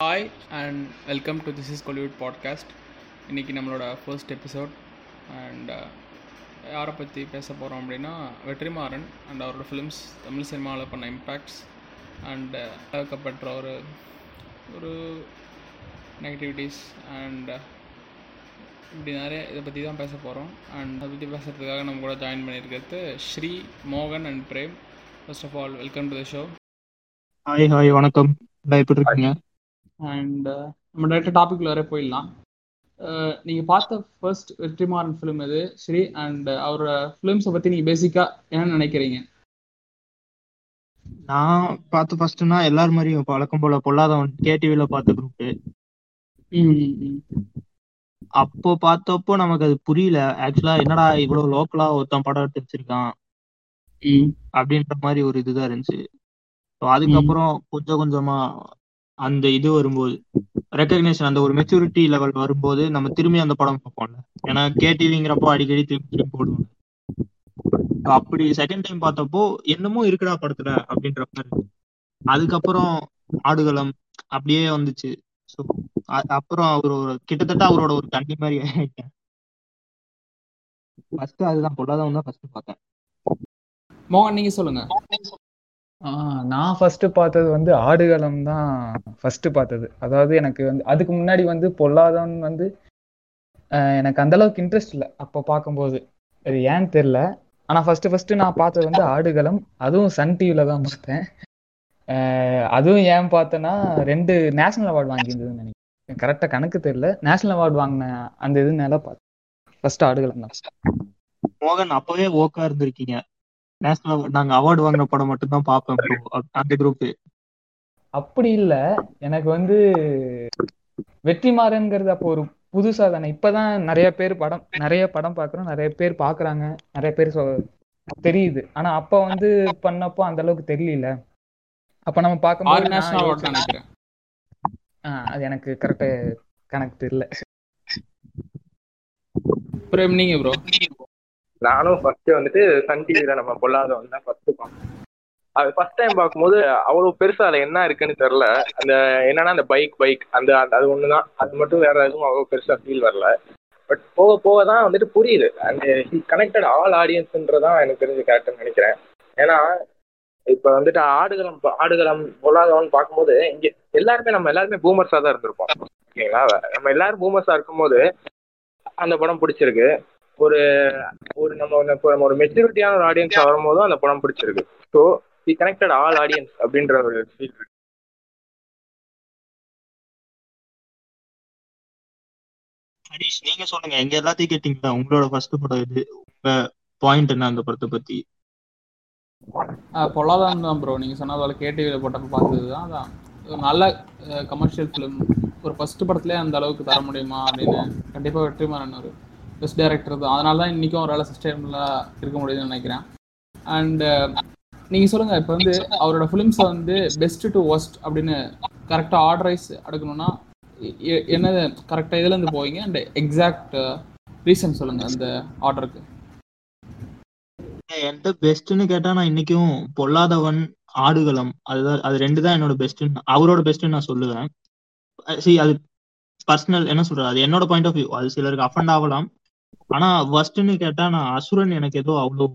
Hi and welcome to this is Kollywood podcast இன்றைக்கி நம்மளோட first episode and யாரை பற்றி பேச போகிறோம் அப்படின்னா வெற்றிமாறன் அண்ட் அவரோட ஃபிலிம்ஸ் தமிழ் சினிமாவில் பண்ண இம்பேக்ட்ஸ் uh, அண்ட் அளவுக்கப்பட்ட ஒரு ஒரு நெகட்டிவிட்டிஸ் அண்ட் uh, இப்படி நிறைய இதை பற்றி தான் பேச போகிறோம் அண்ட் அதை பற்றி பேசுகிறதுக்காக நம்ம கூட ஜாயின் பண்ணியிருக்கிறது ஸ்ரீ மோகன் and Prem. First of all welcome to the show hi hi வணக்கம். எப்படி இருக்கீங்க? அண்ட் நம்ம டேரக்டாக டாபிக்ல வர போயிடலாம். நீங்கள் பார்த்த ஃபர்ஸ்ட் வெற்றிமாறன் ஃபிலிம் இது ஸ்ரீ அண்ட் அவரோட ஃபிலிம்ஸை பற்றி நீங்கள் பேசிக்காக என்ன நினைக்கிறீங்க? நான் பார்த்த ஃபர்ஸ்ட்னா எல்லாரும் மாதிரியும் வழக்கம் போல பொல்லாதவன் கேடிவில பார்த்த குரூப் அப்போ பார்த்தப்போ நமக்கு அது புரியல. ஆக்சுவலா என்னடா இவ்வளவு லோக்கலா ஒருத்தன் படம் எடுத்து வச்சிருக்கான்? அப்படின்ற மாதிரி ஒரு இதுதான் இருந்துச்சு. அதுக்கப்புறம் கொஞ்சம் கொஞ்சமா அந்த இது வரும்போது ரெக்கக்னேஷன் அந்த ஒரு மெச்சூரிட்டி லெவல் வரும்போது நம்ம திரும்பி அந்த படம் பார்ப்போம்ல. ஏன்னா கேடிவிங்கிறப்போ அடிக்கடி திரும்பி திரும்பி போடுவோம் அப்படி செகண்ட் டைம் பார்த்தப்போ என்னமோ இருக்குடா படத்துல அப்படின்ற மாதிரி இருக்கு. அதுக்கப்புறம் ஆடுகளம் அப்படியே வந்துச்சு. ஸோ அப்புறம் அவர் ஒரு கிட்டத்தட்ட அவரோட ஒரு தண்ணி மாதிரி ஆயிட்டேன். ஃபர்ஸ்ட் அதுதான் பொல்லாதவன் தான் ஃபர்ஸ்ட் பார்த்தேன். மோகன் நீங்க சொல்லுங்க. நான் ஃபர்ஸ்ட் பார்த்தது வந்து ஆடுகளம் தான் ஃபர்ஸ்ட் பார்த்தது. அதாவது எனக்கு வந்து அதுக்கு முன்னாடி வந்து பொல்லாதவன் வந்து அஹ், எனக்கு அந்த அளவுக்கு இன்ட்ரெஸ்ட் இல்லை. அப்போ பார்க்கும்போது. அது ஏன்னு தெரியல. ஆனால் ஃபர்ஸ்ட் ஃபர்ஸ்ட் நான் பார்த்தது வந்து ஆடுகளம். அதுவும் சன் டிவியில் தான் பார்த்தேன். அதுவும் ஏன் பார்த்தேன்னா ரெண்டு நேஷனல் அவார்டு வாங்கியிருந்ததுன்னு நினைக்கிறேன். கரெக்டாக கணக்கு தெரியல. நேஷனல் அவார்டு வாங்கின அந்த இதுனால பார்த்தேன். ஃபர்ஸ்ட் ஆடுகளம் தான். மோகன் அப்பவே ஓக்கா இருந்திருக்கீங்க. நேஷனல் நாங்க அவார்டு வாங்கின படம் மட்டும் தான். அப்- அந்த குரூப் அப்படி இல்ல. எனக்கு வந்து வெற்றிமாறன்ங்கிறது அப்போ ஒரு புதுசா தானே இப்பதான் நிறைய பேர் படம் நிறைய படம் பார்க்குறோம். நிறைய பேர் பார்க்கறாங்க. நிறைய பேர் சொ- தெரியுது. ஆனா அப்ப வந்து பண்ணப்போ அந்த அளவுக்கு தெரியல. அப்ப நம்ம பார்க்கும்போது நினைக்கிறேன் அது எனக்கு கரெக்டா கணக்கு தெரியல பிரேம் நீங்கள் ப்ரோ நானும் ஃபர்ஸ்ட் வந்துட்டு சன் டிவியில நம்ம பொல்லாதவன் தான் ஃபர்ஸ்ட் பார்த்தேன் அது ஃபர்ஸ்ட் டைம் பார்க்கும்போது அவ்வளவு பெருசா அதுல என்ன இருக்குன்னு தெரியல. அந்த என்னன்னா அந்த பைக் பைக் அந்த அது ஒண்ணுதான். அது மட்டும் வேற எதுவும் அவ்வளவு பெருசா ஃபீல் வரல. பட் போக போக தான் வந்துட்டு புரியுது. அந்த கனெக்டட் ஆல் ஆடியன்ஸ்ன்றதான் எனக்கு தெரிஞ்ச கேரக்டர் நினைக்கிறேன். ஏன்னா இப்ப வந்துட்டு ஆடுகளம் ஆடுகளம் பொல்லாதவன் பார்க்கும்போது இங்க எல்லாருமே நம்ம எல்லாருமே பூமர்ஸா தான் இருந்திருப்போம். ஓகேங்களா? நம்ம எல்லாரும் பூமர்ஸா இருக்கும்போது அந்த படம் பிடிச்சிருக்கு. ஒரு ஒரு நம்ம நம்ம ஒரு மெச்சூரிட்டியான ஒரு ஆடியன்ஸ் வரும்போதும் அந்த படம் பிடிச்சிருக்கு. So the connected all audience அப்படின்ற ஒரு ஃபீல் இருக்கு. ஹரிஷ் நீங்க சொல்லுங்க. எங்க எல்லாத்தையும் கேட்டீங்களா? உங்களோட ஃபர்ஸ்ட் படம் இது உங்க பாயிண்ட் என்ன அந்த படத்தை பத்தி? பொல்லாதான் தான் ப்ரோ நீங்கள் சொன்னதால கேடிவியில் போட்டப்போ பார்த்தது தான். அதான். நல்ல கமர்ஷியல் ஃபிலிம் ஒரு ஃபர்ஸ்ட் படத்துலேயே அந்த அளவுக்கு தர முடியுமா அப்படின்னு கண்டிப்பாக வெற்றிமாறன் ஒரு பெஸ்ட் டேரக்டர் தான் அதனால தான் இன்றைக்கும் ஒரு வேலை சஸ்டைனபிளாக இருக்க முடியுதுன்னு நினைக்கிறேன். அண்டு நீங்கள் சொல்லுங்கள் இப்போ வந்து அவரோட ஃபிலிம்ஸை வந்து பெஸ்ட் டு ஒஸ்ட் அப்படின்னு கரெக்டாக ஆர்டரைஸ் எடுக்கணும்னா என்ன எ- என்னது கரெக்டாக இதுலேருந்து போவீங்க? அண்ட் எக்ஸாக்ட் ரீசன் சொல்லுங்கள் அந்த ஆர்டருக்கு என்கிட்ட பெஸ்ட்னு கேட்டா நான் இன்னைக்கும் பொல்லாதவன் ஆடுகளம் அதுதான் அது ரெண்டு தான் என்னோட பெஸ்ட் அவரோட பெஸ்ட்னு நான் சொல்லுவேன். சி அது பர்சனல் என்ன சொல்றது? அது என்னோட பாயிண்ட் ஆஃப் வியூ அது சிலருக்கு அஃபண்ட் ஆகலாம். ஆனா ஃபர்ஸ்ட்னு கேட்டா நான் அசுரன் எனக்கு ஏதோ அவ்வளோ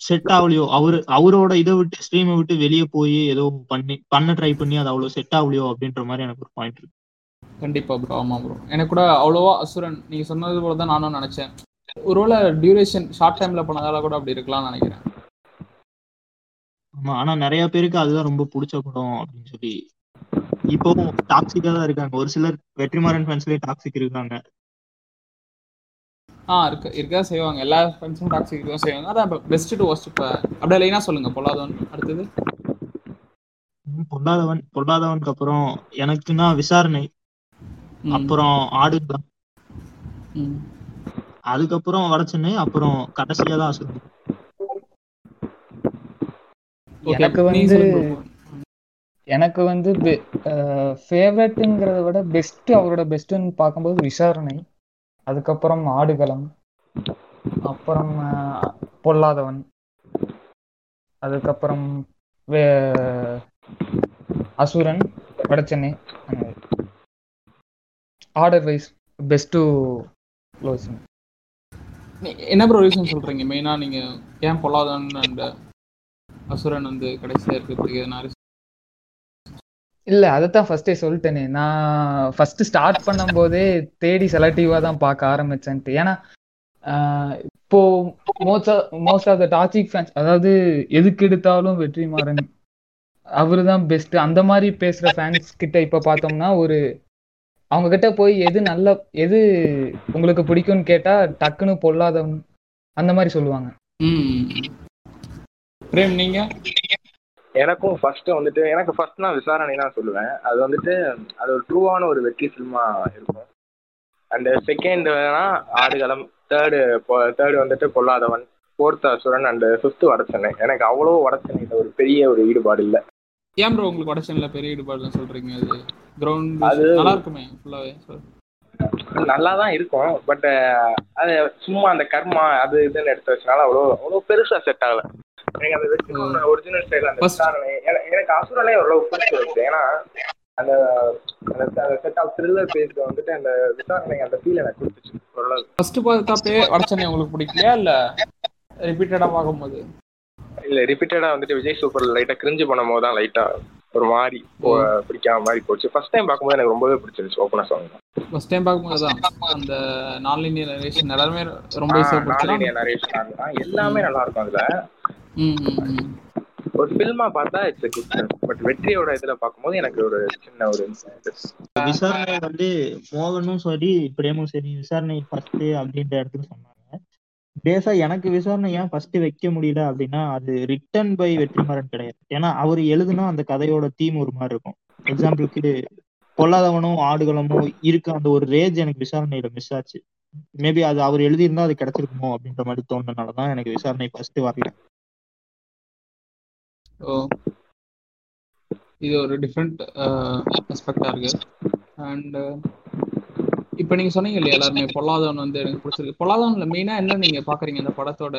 செட் ஆகலையோ அவரு அவரோட இதை விட்டு ஸ்ட்ரீமை விட்டு வெளியே போய் ஏதோ பண்ணி பண்ண ட்ரை பண்ணி அது அவ்வளோ செட் ஆகலையோ அப்படின்ற மாதிரி எனக்கு ஒரு பாயிண்ட் இருக்கு. கண்டிப்பா ப்ரோ ஆமா ப்ரோ எனக்கு கூட அவ்வளோவா அசுரன் நீங்க சொன்னது போல தான் நானும் நினைச்சேன். ஒருவேளை டியூரேஷன் ஷார்ட் டைம்ல பண்ணதால கூட அப்படி இருக்கலாம்னு நினைக்கிறேன். ஆமா ஆனா நிறைய பேருக்கு அதுதான் ரொம்ப பிடிச்ச படம் அப்படின்னு சொல்லி. இப்பவும் டாக்ஸிக்கா தான் இருக்காங்க. ஒரு சிலர் வெற்றிமாறன் ஃபேன்ஸ்லயே டாக்ஸிக் இருக்காங்க. ஆ இருக்கு. இருக்கதான் செய்வாங்க. எல்லா ஃப்ரெண்ட்ஸும் டாக்ஸிக் தான் செய்வாங்க. அதான் பெஸ்ட் டு ஒஸ்ட் இப்போ. அப்படியே லைனா சொல்லுங்க. பொல்லாதவன் அடுத்தது. பொல்லாதவன் பொல்லாதவனுக்கு அப்புறம் எனக்குன்னா விசாரணை. அப்புறம் ம். அதுக்கப்புறம் வடச்சென்னை அப்புறம் கடைசியா தான் Okay, எனக்கு வந்து. எனக்கு வந்து ஃபேவரட்டுங்கிறத விட பெஸ்ட் அவரோட பெஸ்ட்னு பார்க்கும்போது விசாரணை. அதுக்கப்புறம் ஆடுகளம் அப்புறம் பொல்லாதவன் அதுக்கப்புறம் வே Asuran Vada Chennai order wise best to closing நீ- என்ன ப்ரோ ரீசன் சொல்றீங்க? மெயினா நீங்க ஏன் பொல்லாதவன் அண்ட் அசுரன் வந்து கடைசியா இருக்கிறதுக்கு எதனா இல்ல அதைத்தான் ஃபர்ஸ்டே சொல்லிட்டேனே. நான் ஃபர்ஸ்ட் ஸ்டார்ட் பண்ணும்போதே தேடி செலக்டிவா தான் பார்க்க ஆரம்பிச்சேன்ட்டு. ஏன்னா இப்போ most most of the toxic fans அதாவது எதுக்கு எடுத்தாலும் வெற்றிமாறன் அவரு தான் பெஸ்ட் அந்த மாதிரி பேசுற ஃபேன்ஸ் கிட்ட இப்ப பார்த்தோம்னா ஒரு அவங்க கிட்ட போய் எது நல்ல எது உங்களுக்கு பிடிக்கும்னு கேட்டா டக்குன்னு பொல்லாதவன் அந்த மாதிரி சொல்லுவாங்க. பிரேம் நீங்க? எனக்கும் ஃபர்ஸ்ட் வந்துட்டு எனக்கு ஃபர்ஸ்ட் நான் விசாரணை தான் சொல்லுவேன். அது வந்துட்டு அது ஒரு ட்ரூவான ஒரு வெற்றி ஃபில்மா இருக்கும். அண்ட் செகண்ட் வேணா ஆடுகளம் தேர்டு தேர்டு வந்துட்டு Polladhavan fourth Asuran and fifth Vada Chennai எனக்கு அவ்வளோ வடச்சென்னையில் ஒரு பெரிய ஒரு ஈடுபாடு இல்லை. ஏன் ப்ரோ உங்களுக்கு வடச்சேனில பெரிய ஈடுபாடுலாம் சொல்றீங்க? அது கிரவுண்ட் அது- நல்லா இருக்குமே ஃபுல்லாவே நல்லா தான் இருக்கும் பட் அது சும்மா அந்த கர்மா அது இதுன்னு எடுத்து வச்சனால அவ்வளோ அவ்வளோ பெருசா செட் ஆகல. எனக்கு அந்த வெற்றி ஒரிஜினல் ஸ்டைல் அந்த விசாரணை எனக்கு அசுரனே ஓரளவு பிடிச்சிருக்கு. ஏன்னா அந்த அந்த செட் ஆஃப் த்ரில்லர் பேஸ்ல வந்துட்டு அந்த விசாரணை அந்த ஃபீல் எனக்கு கொடுத்துச்சு ஓரளவு. ஃபர்ஸ்ட் பார்த்தப்பே வடச்சென்னை உங்களுக்கு பிடிக்கலையா இல்ல ரிப்பீட்டடா பார்க்கும்போது? இல்ல ரிப்பீட்டடா வந்துட்டு விஜய் சூப்பர் லைட்டா கிரிஞ்சு பண்ணும்போது தான் லைட்டா ஒரு மாதிரி பிடிக்காம மாதிரி போச்சு. ஃபர்ஸ்ட் டைம் பார்க்கும்போது எனக்கு ரொம்பவே பிடிச்சிருச்சு ஓப்பனா சொல்லுங்க ஃபர்ஸ்ட் டைம் பார்க்கும்போது தான். அந்த நான் லீனியர் நரேஷன் எல்லாருமே ரொம்ப நரேஷன் எல்லாமே நல்லா இருக்கும் அதுல. ஒரு ஃபில்மா பார்த்தா இட்ஸ் குட் பட் வெற்றியோட இதுல பார்க்கும்போது எனக்கு ஒரு சின்ன ஒரு விசாரணை வந்து மோகனும் சரி பிரேமும் சரி விசாரணை ஃபர்ஸ்ட் அப்படின்ற இடத்துல சொன்னாங்க. பேசா எனக்கு விசாரணை ஏன் ஃபர்ஸ்ட் வைக்க முடியல அப்படின்னா அது ரிட்டன் பை வெற்றிமாறன் கிடையாது. ஏன்னா அவர் எழுதுனா அந்த கதையோட தீம் ஒரு மாதிரி இருக்கும். எக்ஸாம்பிளுக்கு பொல்லாதவனும் ஆடுகளமும் இருக்க அந்த ஒரு ரேஜ் எனக்கு விசாரணையில மிஸ் ஆச்சு. மேபி அது அவர் எழுதியிருந்தா அது கிடைச்சிருக்குமோ அப்படின்ற மாதிரி தோணுனதுனாலதான் எனக்கு விசாரணை ஃபர்ஸ்ட் வரல. ஓ இது ஒரு டிஃப்ரெண்ட் அஸ்பெக்டாக uh, இருக்கு. அண்ட் uh, இப்போ நீங்க சொன்னீங்க இல்லையா எல்லாருமே பொல்லாதவன் வந்து எனக்கு பிடிச்சிருக்கு. பொல்லாதவனில் மெயினா என்ன நீங்க பாக்குறீங்க? இந்த படத்தோட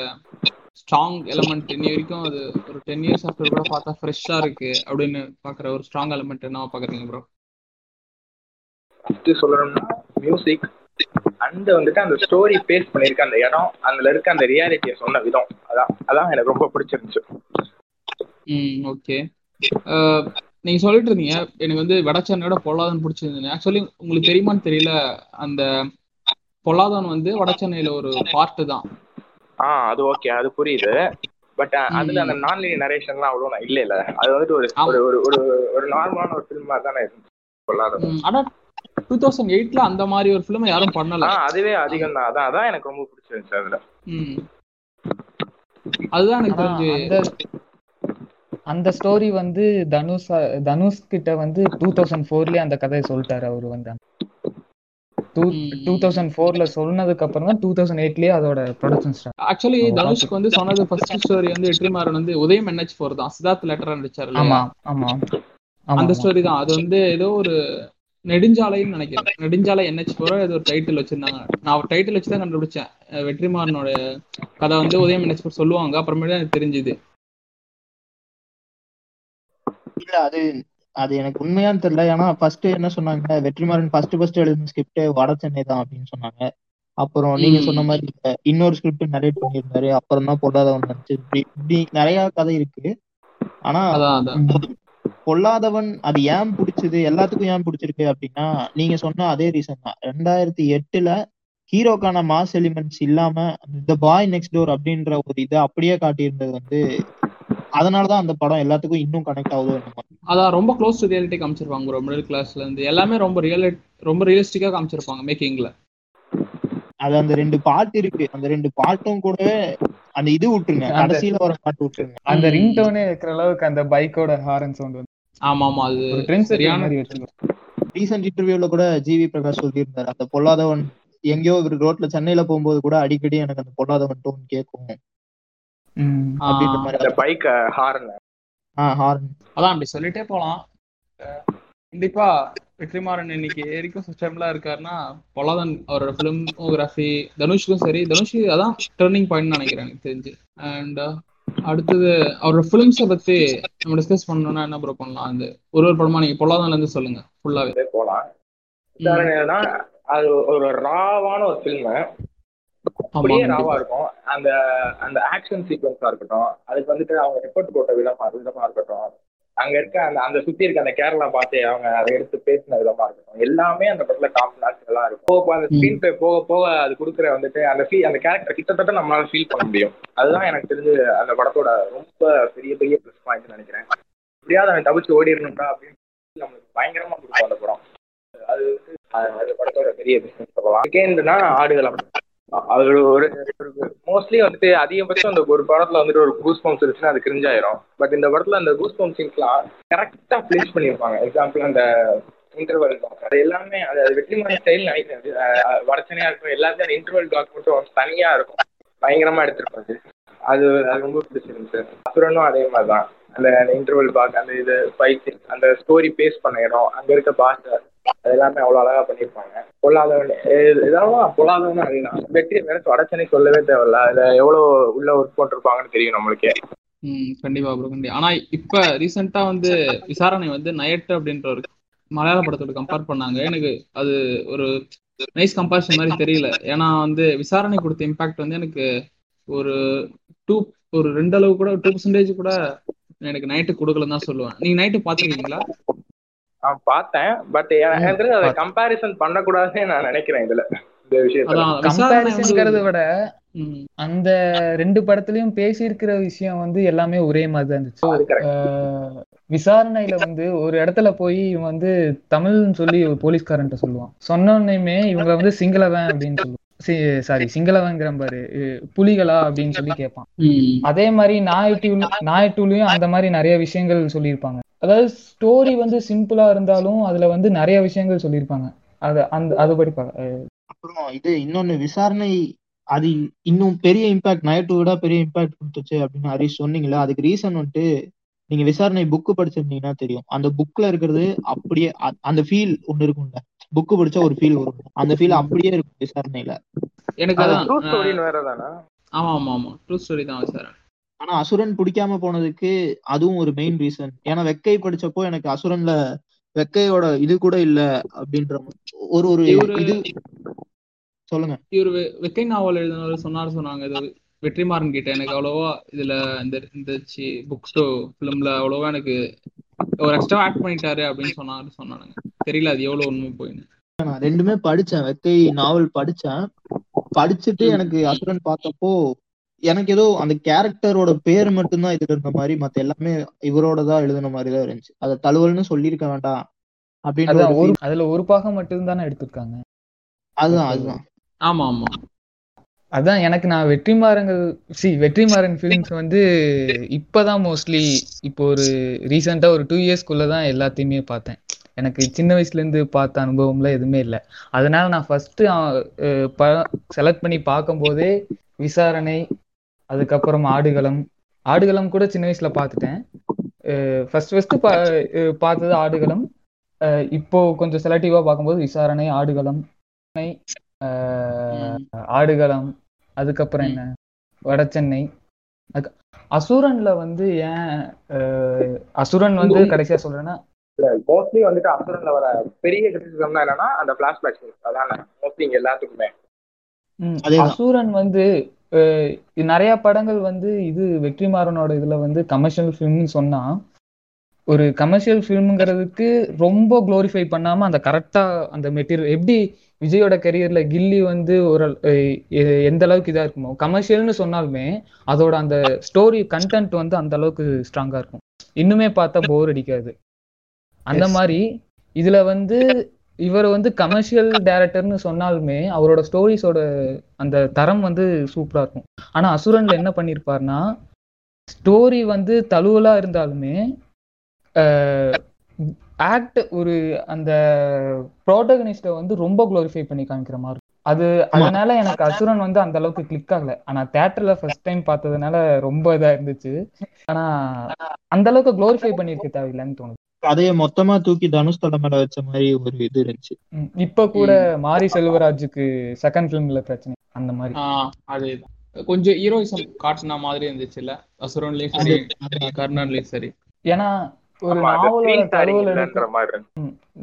ஸ்ட்ராங் எலமெண்ட் இன்னி வரைக்கும் அது ஒரு டென் இயர்ஸ் ஆஃப்டர் கூட பார்த்தா ஃப்ரெஷ்ஷாக இருக்கு அப்படின்னு பாக்குற ஒரு ஸ்ட்ராங் எலமெண்ட் என்ன பாக்குறீங்க ப்ரோ ஃபஸ்ட்டு சொல்லணும்னா மியூசிக் அண்ட் வந்துட்டு அந்த ஸ்டோரி பேஸ் பண்ணிருக்க அந்த இடம் அதுல இருக்க அந்த ரியாலிட்டியை சொன்ன விதம். அதான் அதான் எனக்கு ரொம்ப பிடிச்சிருந்துச்சு. ம் ஓகே நீங்க சொல்லிட்டு இருந்தீங்க எனக்கு வந்து வடச்சென்னையோட பொல்லாதவன் பிடிச்சிருந்தது. ஆக்சுவலி உங்களுக்கு தெரியுமான்னு தெரியல அந்த பொல்லாதவன் வந்து வடச்சென்னையில ஒரு பார்ட் தான். ஆ அது ஓகே அது புரியுது. பட் அதுல அந்த நான் லீனியர் நரேஷன்லாம் அவ்வளோ நான் இல்ல இல்ல. அது வந்துட்டு ஒரு. ஒரு ஒரு ஒரு நார்மலான ஒரு ஃபில்மா தானே இருந்துச்சு ஆனா டூ தௌசண்ட் எயிட்ல அந்த மாதிரி ஒரு ஃபிலிம் யாரும் பண்ணல. அதுவே அதிகம் தான். அதான் அதான் எனக்கு ரொம்ப பிடிச்சிருந்துச்சு அதுல. ம். அதுதான் எனக்கு தெரிஞ்சு. அந்த ஸ்டோரி வந்து தனுஷ் தனுஷ் கிட்ட வந்து டூ தௌசண்ட் ஃபோர்லயே அந்த கதையை சொல்லிட்டாரு அவரு வந்து. டூ தௌசண்ட் ஃபோர்ல சொன்னதுக்கு அப்புறம் தான் டூ தௌசண்ட் எயிட்லயே அதோட ப்ரொடக்ஷன் ஸ்டார்ட் ஆக்சுவலி தனுஷ்க்கு வந்து சொன்னது ஃபர்ஸ்ட் ஸ்டோரி வந்து வெற்றிமாறன் வந்து உதயம் என்ஹெச் ஃபோர் தான். சித்தார்த் லெட்டரா நடிச்சாரு ஆமா ஆமா. அந்த. ஸ்டோரி தான். அது வந்து ஏதோ ஒரு நெடுஞ்சாலைன்னு நினைக்கிறேன். நெடுஞ்சாலை என்ஹெச் ஃபோர் ஏதோ ஒரு டைட்டில் வச்சிருந்தாங்க. நான் ஒரு டைட்டில் வச்சு தான் கண்டுபிடிச்சேன் வெற்றிமாறனோட கதை வந்து உதயம் என்ஹெச் ஃபோர் சொல்லுவாங்க. அப்புறமேட்டு எனக்கு தெரிஞ்சுது. இல்ல அது அது எனக்கு உண்மையான்னு தெரியல. ஏன்னா ஃபர்ஸ்ட் என்ன சொன்னாங்க? வெற்றிமாறன் ஃபர்ஸ்ட் ஃபர்ஸ்ட் எழுதின ஸ்கிரிப்ட் வட சென்னை தான் அப்படின்னு சொன்னாங்க. அப்புறம் நீங்க. சொன்ன மாதிரி இன்னொரு ஸ்கிரிப்ட் நரேட் பண்ணியிருந்தாரு. அப்புறம் தான் பொல்லாதவன் நடிச்சு இப்படி நிறைய கதை இருக்கு. ஆனா பொல்லாதவன் அது ஏன் பிடிச்சது? எல்லாத்துக்கும் ஏன் பிடிச்சிருக்கு அப்படின்னா நீங்க சொன்ன அதே ரீசன் தான். ரெண்டாயிரத்தி எட்டுல ஹீரோக்கான மாஸ் எலிமெண்ட்ஸ் இல்லாம இந்த பாய் நெக்ஸ்ட் டோர் அப்படின்ற ஒரு இதை அப்படியே காட்டியிருந்தது வந்து அதனாலதான் அந்த படம் எல்லாத்துக்கும் இன்னும் கனெக்ட் ஆகுதோ அதான் ரொம்ப க்ளோஸ் டு ரியாலிட்டி காமிச்சிருப்பாங்க ப்ரோ மிடில் கிளாஸ்ல இருந்து. எல்லாமே ரொம்ப ரியல் ரொம்ப ரியலிஸ்டிக்கா காமிச்சிருப்பாங்க மேக்கிங்ல அது அந்த ரெண்டு பாட்டு இருக்கு. அந்த ரெண்டு பாட்டும் கூடவே அந்த இது விட்டுருங்க கடைசியில வர பாட்டு விட்டுருங்க. அந்த. ரிங் டோனே இருக்கிற அளவுக்கு அந்த பைக்கோட ஹாரன் சவுண்ட் வந்து ஆமா ஆமா அது ஒரு ட்ரெண்ட் சரியான ரீசெண்ட் இன்டர்வியூல கூட ஜிவி பிரகாஷ் சொல்லியிருந்தாரு அந்த பொல்லாதவன் எங்கேயோ இவர் ரோட்ல சென்னையில போகும்போது கூட அடிக்கடி எனக்கு அந்த பொல்லாதவன் டோன் கேட்கும் அப்படின்ற ஆஹ் மாதிரி அந்த பைக் ஹார்ன் ஆஹ் ஹார்ன் அதான் அப்படி சொல்லிட்டே போலாம். கண்டிப்பா வெற்றிமாறன் இன்னைக்கு வரைக்கும் சிஸ்டம்ல இருக்காருன்னா பொலாதன் அவரோட பிலிமோகிராஃபி தனுஷ்க்கும் சரி தனுஷ் அதான் டேர்னிங் பாயிண்ட் நினைக்கிறேன் எனக்கு தெரிஞ்சு. அண்ட் அடுத்தது அவரோட ஃபிலிம்ஸை பத்தி நம்ம டிஸ்கஸ் பண்ணணும்னா என்ன ப்ரோ பண்ணலாம்? அந்த ஒரு ஒரு படமா நீங்க பொல்லாதன்ல இருந்து சொல்லுங்க ஃபுல்லாவே போலாம். அது ஒரு ராவான ஒரு ஃபில்ம் அப்படியே ராவா இருக்கும். அந்த அந்த ஆக்ஷன் சீக்வன்ஸா இருக்கட்டும் அதுக்கு வந்துட்டு அவங்க எஃபர்ட் போட்ட விதமா விதமா இருக்கட்டும். அங்க இருக்க அந்த அந்த சுத்தி இருக்க அந்த கேரளா பார்த்து அவங்க அதை எடுத்து பேசின விதமா இருக்கட்டும். எல்லாமே அந்த படத்துல டாப் நாட்ச் எல்லாம் இருக்கும். போக அந்த ஸ்க்ரீன் பிளே போக போக அது கொடுக்குற வந்துட்டு அந்த ஃபீல் அந்த கேரக்டர் கிட்டத்தட்ட நம்மளால ஃபீல் பண்ண முடியும். அதுதான் எனக்கு தெரிஞ்சு அந்த படத்தோட ரொம்ப பெரிய பெரிய ப்ளஸ் பாயிண்ட் நினைக்கிறேன். எப்படியாவது அவன் தவிச்சு ஓடிடணும்டா அப்படின்னு நம்மளுக்கு பயங்கரமா கொடுக்கும் அந்த படம். அது வந்து அது படத்தோட பெரிய பிசினஸ் சொல்லலாம். செகண்ட்னா ஆடுகளம் அது ஒரு மோஸ்ட்லி வந்துட்டு அதிகபட்சம் அந்த ஒரு படத்துல வந்துட்டு ஒரு கூஸ் பம்ப்ஸ் இருந்துச்சுன்னா அது கிரிஞ்சாயிரும் பட் இந்த படத்துல அந்த கூஸ் பம்ப் சீன்ஸ்லாம் கரெக்டா பிளேஸ் பண்ணியிருப்பாங்க. எக்ஸாம்பிள் அந்த இன்டர்வல் டாக் அது எல்லாமே அது அது வெற்றிமான ஸ்டைல் நினைக்கிறேன் வடச்சனையா இருக்கும் எல்லாத்தையும் அந்த இன்டர்வல் டாக் மட்டும் தனியா இருக்கும். பயங்கரமா எடுத்திருப்பாங்க அது. அது ரொம்ப பிடிச்சிருந்துச்சு. அப்புறமும் அதே மாதிரிதான். அந்த இன்டர்வல் பாக் அந்த இது ஃபைட் அந்த ஸ்டோரி பேஸ் பண்ண இடம் அங்க இருக்க பாஷை அது எல்லாமே அவ்வளவு அழகா பண்ணியிருப்பாங்க. பொல்லாதவன் இதெல்லாம் பொல்லாதவன் அதுதான் வெற்றி வேற வடச்சனை சொல்லவே தேவையில்ல. அதுல எவ்வளவு உள்ள ஒர்க் போட்டிருப்பாங்கன்னு தெரியும் நம்மளுக்கே. ம் கண்டிப்பா ப்ரோ கண்டிப்பா. ஆனா இப்ப ரீசெண்டா வந்து விசாரணை வந்து நயட்டு அப்படின்ற ஒரு மலையாள படத்தோட கம்பேர் பண்ணாங்க. எனக்கு அது ஒரு நைஸ் கம்பேரிசன் மாதிரி தெரியல. ஏன்னா வந்து விசாரணை கொடுத்த இம்பாக்ட் வந்து எனக்கு ஒரு டூ ஒரு ரெண்டு அளவு கூட டூ பர்சன்டேஜ் கூட எனக்கு நைட்டு கொடுக்கலன்னு தான் சொல்லுவேன். நீங்க நைட்டு பாத்துருக்கீங்களா நான் பார்த்தேன் பட் எனக்கு அதை கம்பேரிசன் பண்ணக்கூடாதுன்னு நான் நினைக்கிறேன் இதுல இந்த விஷயத்துல. விட அந்த ரெண்டு படத்துலயும் பேசியிருக்கிற விஷயம் வந்து எல்லாமே ஒரே மாதிரி தான் இருந்துச்சு விசாரணையில வந்து ஒரு இடத்துல போய் இவன் வந்து தமிழ்னு சொல்லி ஒரு போலீஸ்காரன்ட்ட சொல்லுவான். சொன்னோன்னையுமே இவங்க வந்து சிங்களவன் அப்படின்னு சொல்லுவான் சாரி சிங்களவங்கிற பாரு புலிகளா அப்படின்னு சொல்லி கேட்பான் அதே மாதிரி நாயட்டூல நாயட்டூலையும் அந்த மாதிரி நிறைய விஷயங்கள் சொல்லியிருப்பாங்க. அதாவது ஸ்டோரி வந்து சிம்பிளா இருந்தாலும் அதுல வந்து நிறைய விஷயங்கள் சொல்லியிருப்பாங்க. அது அந்த அதுபடி பார்க்க அஹ் அப்புறம் இது இன்னொன்னு விசாரணை அது இன்னும் பெரிய இம்பாக்ட் நைட்டு விட பெரிய இம்பாக்ட் கொடுத்துச்சு அப்படின்னு ஹரிஷ் சொன்னீங்களா அதுக்கு ரீசன் வந்துட்டு நீங்க விசாரணை புக்கு படிச்சிருந்தீங்கன்னா தெரியும். அந்த புக்ல இருக்கிறது அப்படியே அந்த ஃபீல் ஒண்ணு இருக்கும்ல. புக்கு படிச்சா ஒரு ஃபீல் வரும். அந்த ஃபீல் அப்படியே இருக்கும் விசாரணையில. எனக்கு அது அதான் ட்ரூ ஸ்டோரின்னு வேற தானே? ஆமா ஆமா ஆமா. ட்ரூ ஸ்டோரி தான் விசாரணை. ஆனா அசுரன் பிடிக்காம போனதுக்கு அதுவும் ஒரு மெயின் ரீசன் ஏன்னா வெக்கை படிச்சப்போ எனக்கு அசுரன்ல வெக்கையோட இது கூட இல்ல அப்படின்ற ஒரு ஒரு இது சொல்லுங்க. இவர் வெக்கை நாவல் எழுதினவர் சொன்னார் சொன்னாங்க. இது வெற்றிமாறன் கிட்ட. எனக்கு அவ்வளோவா இதுல இந்த இந்த புக்ஸ் ஃபிலிம்ல அவ்வளோவா எனக்கு ஒரு எக்ஸ்ட்ரா ஆட் பண்ணிட்டாரு அப்படின்னு சொன்னாரு சொன்னானுங்க. தெரியல அது எவ்வளவு உண்மை போயின்னு. நான் ரெண்டுமே படிச்சேன் வெக்கை நாவல் படிச்சேன். படிச்சுட்டு. எனக்கு அசுரன் பார்த்தப்போ எனக்கு ஏதோ அந்த கேரக்டரோட பேர் மட்டும்தான் இதுல இருந்த மாதிரி மத்த எல்லாமே இவரோட தான் எழுதின மாதிரி தான் இருந்துச்சு. அதை தழுவல்னு சொல்லியிருக்க வேண்டாம் அப்படின்ற அதான் ஒரு. அதுல ஒரு பாகம் மட்டும் தானே எடுத்திருக்காங்க. அதுதான் அதுதான். ஆமா ஆமா. அதான் எனக்கு நான் வெற்றிமாறங்கள் சி வெற்றிமாறன் ஃபிலிம்ஸ் வந்து இப்பதான் மோஸ்ட்லி இப்போ ஒரு ரீசெண்டா ஒரு டூ இயர்ஸ்க்குள்ள தான் எல்லாத்தையுமே பார்த்தேன். எனக்கு சின்ன வயசுல இருந்து பார்த்த அனுபவம்லாம் எதுவுமே இல்லை. அதனால நான் ஃபர்ஸ்ட் செலக்ட் பண்ணி பார்க்கும்போதே விசாரணை அதுக்கப்புறம் ஆடுகளம் ஆடுகளம் கூட சின்ன வயசுல பார்த்துட்டேன். ஃபர்ஸ்ட் ஃபர்ஸ்ட் பார்த்தது ஆடுகளம். இப்போ கொஞ்சம் செலக்டிவா பார்க்கும்போது விசாரணை ஆடுகளம். ஆடுகளம் அதுக்கப்புறம் என்ன? அதுக்கு- அசுரன்ல வந்து ஏன் அசுரன் வந்து கடைசியா சொல்றேன்னா மோஸ்ட்லி வந்துட்டு அசுரன்ல வர பெரிய கிரிட்டிசிசம்னா என்னன்னா அந்த பிளாஷ்பேக் அதான மோஸ்ட்லி இங்க எல்லாத்துக்குமே. அசுரன் வந்து நிறைய படங்கள் வந்து இது வெற்றிமாறனோட இதுல வந்து கமர்ஷியல் ஃபிலிம்னு சொன்னா ஒரு கமர்ஷியல் ஃபிலிம்ங்கிறதுக்கு ரொம்ப க்ளோரிஃபை பண்ணாம அந்த கரெக்டா அந்த மெட்டீரியல் எப்படி விஜயோட கரியர்ல கில்லி வந்து ஒரு எந்த அளவுக்கு இதா இருக்குமோ கமர்ஷியல்னு சொன்னாலுமே அதோட அந்த ஸ்டோரி கண்டென்ட் வந்து அந்த அளவுக்கு ஸ்ட்ராங்கா இருக்கும். இன்னுமே பார்த்தா போர் அடிக்காது. அந்த. மாதிரி இதுல வந்து இவர் வந்து கமர்ஷியல் டைரக்டர்னு சொன்னாலுமே அவரோட ஸ்டோரிஸோட அந்த தரம் வந்து சூப்பரா இருக்கும். ஆனா அசுரன்ல என்ன பண்ணிருப்பாருன்னா ஸ்டோரி வந்து தழுவலா இருந்தாலுமே ஆக்ட் ஒரு அந்த ப்ரோட்டகனிஸ்ட வந்து ரொம்ப க்ளோரிஃபை பண்ணி காமிக்கிற மாதிரி. அது அதனால எனக்கு அசுரன் வந்து அந்த அளவுக்கு கிளிக் ஆகல. ஆனா தியேட்டர்ல ஃபர்ஸ்ட் டைம் பார்த்ததுனால ரொம்ப இதா இருந்துச்சு. ஆனா அந்த அளவுக்கு க்ளோரிஃபை பண்ணிருக்க தேவையில்லைன்னு தோணுது. கதையை மொத்தமா தூக்கி தனுஷ் தலை மேல வச்ச மாதிரி ஒரு இது இருந்துச்சு. இப்ப கூட மாரி செல்வராஜுக்கு செகண்ட் ஃபிலிம்ல பிரச்சனை அந்த மாதிரி. அதேதான். கொஞ்சம் ஹீரோயிசம் காட்டின மாதிரி இருந்துச்சுல்ல அசுரன்லயும் சரி கர்ணன்லயும் சரி. ஏன்னா ஒரு நாவலோட தழுவல் இல்லைன்ற எடுக்க மாதிரி.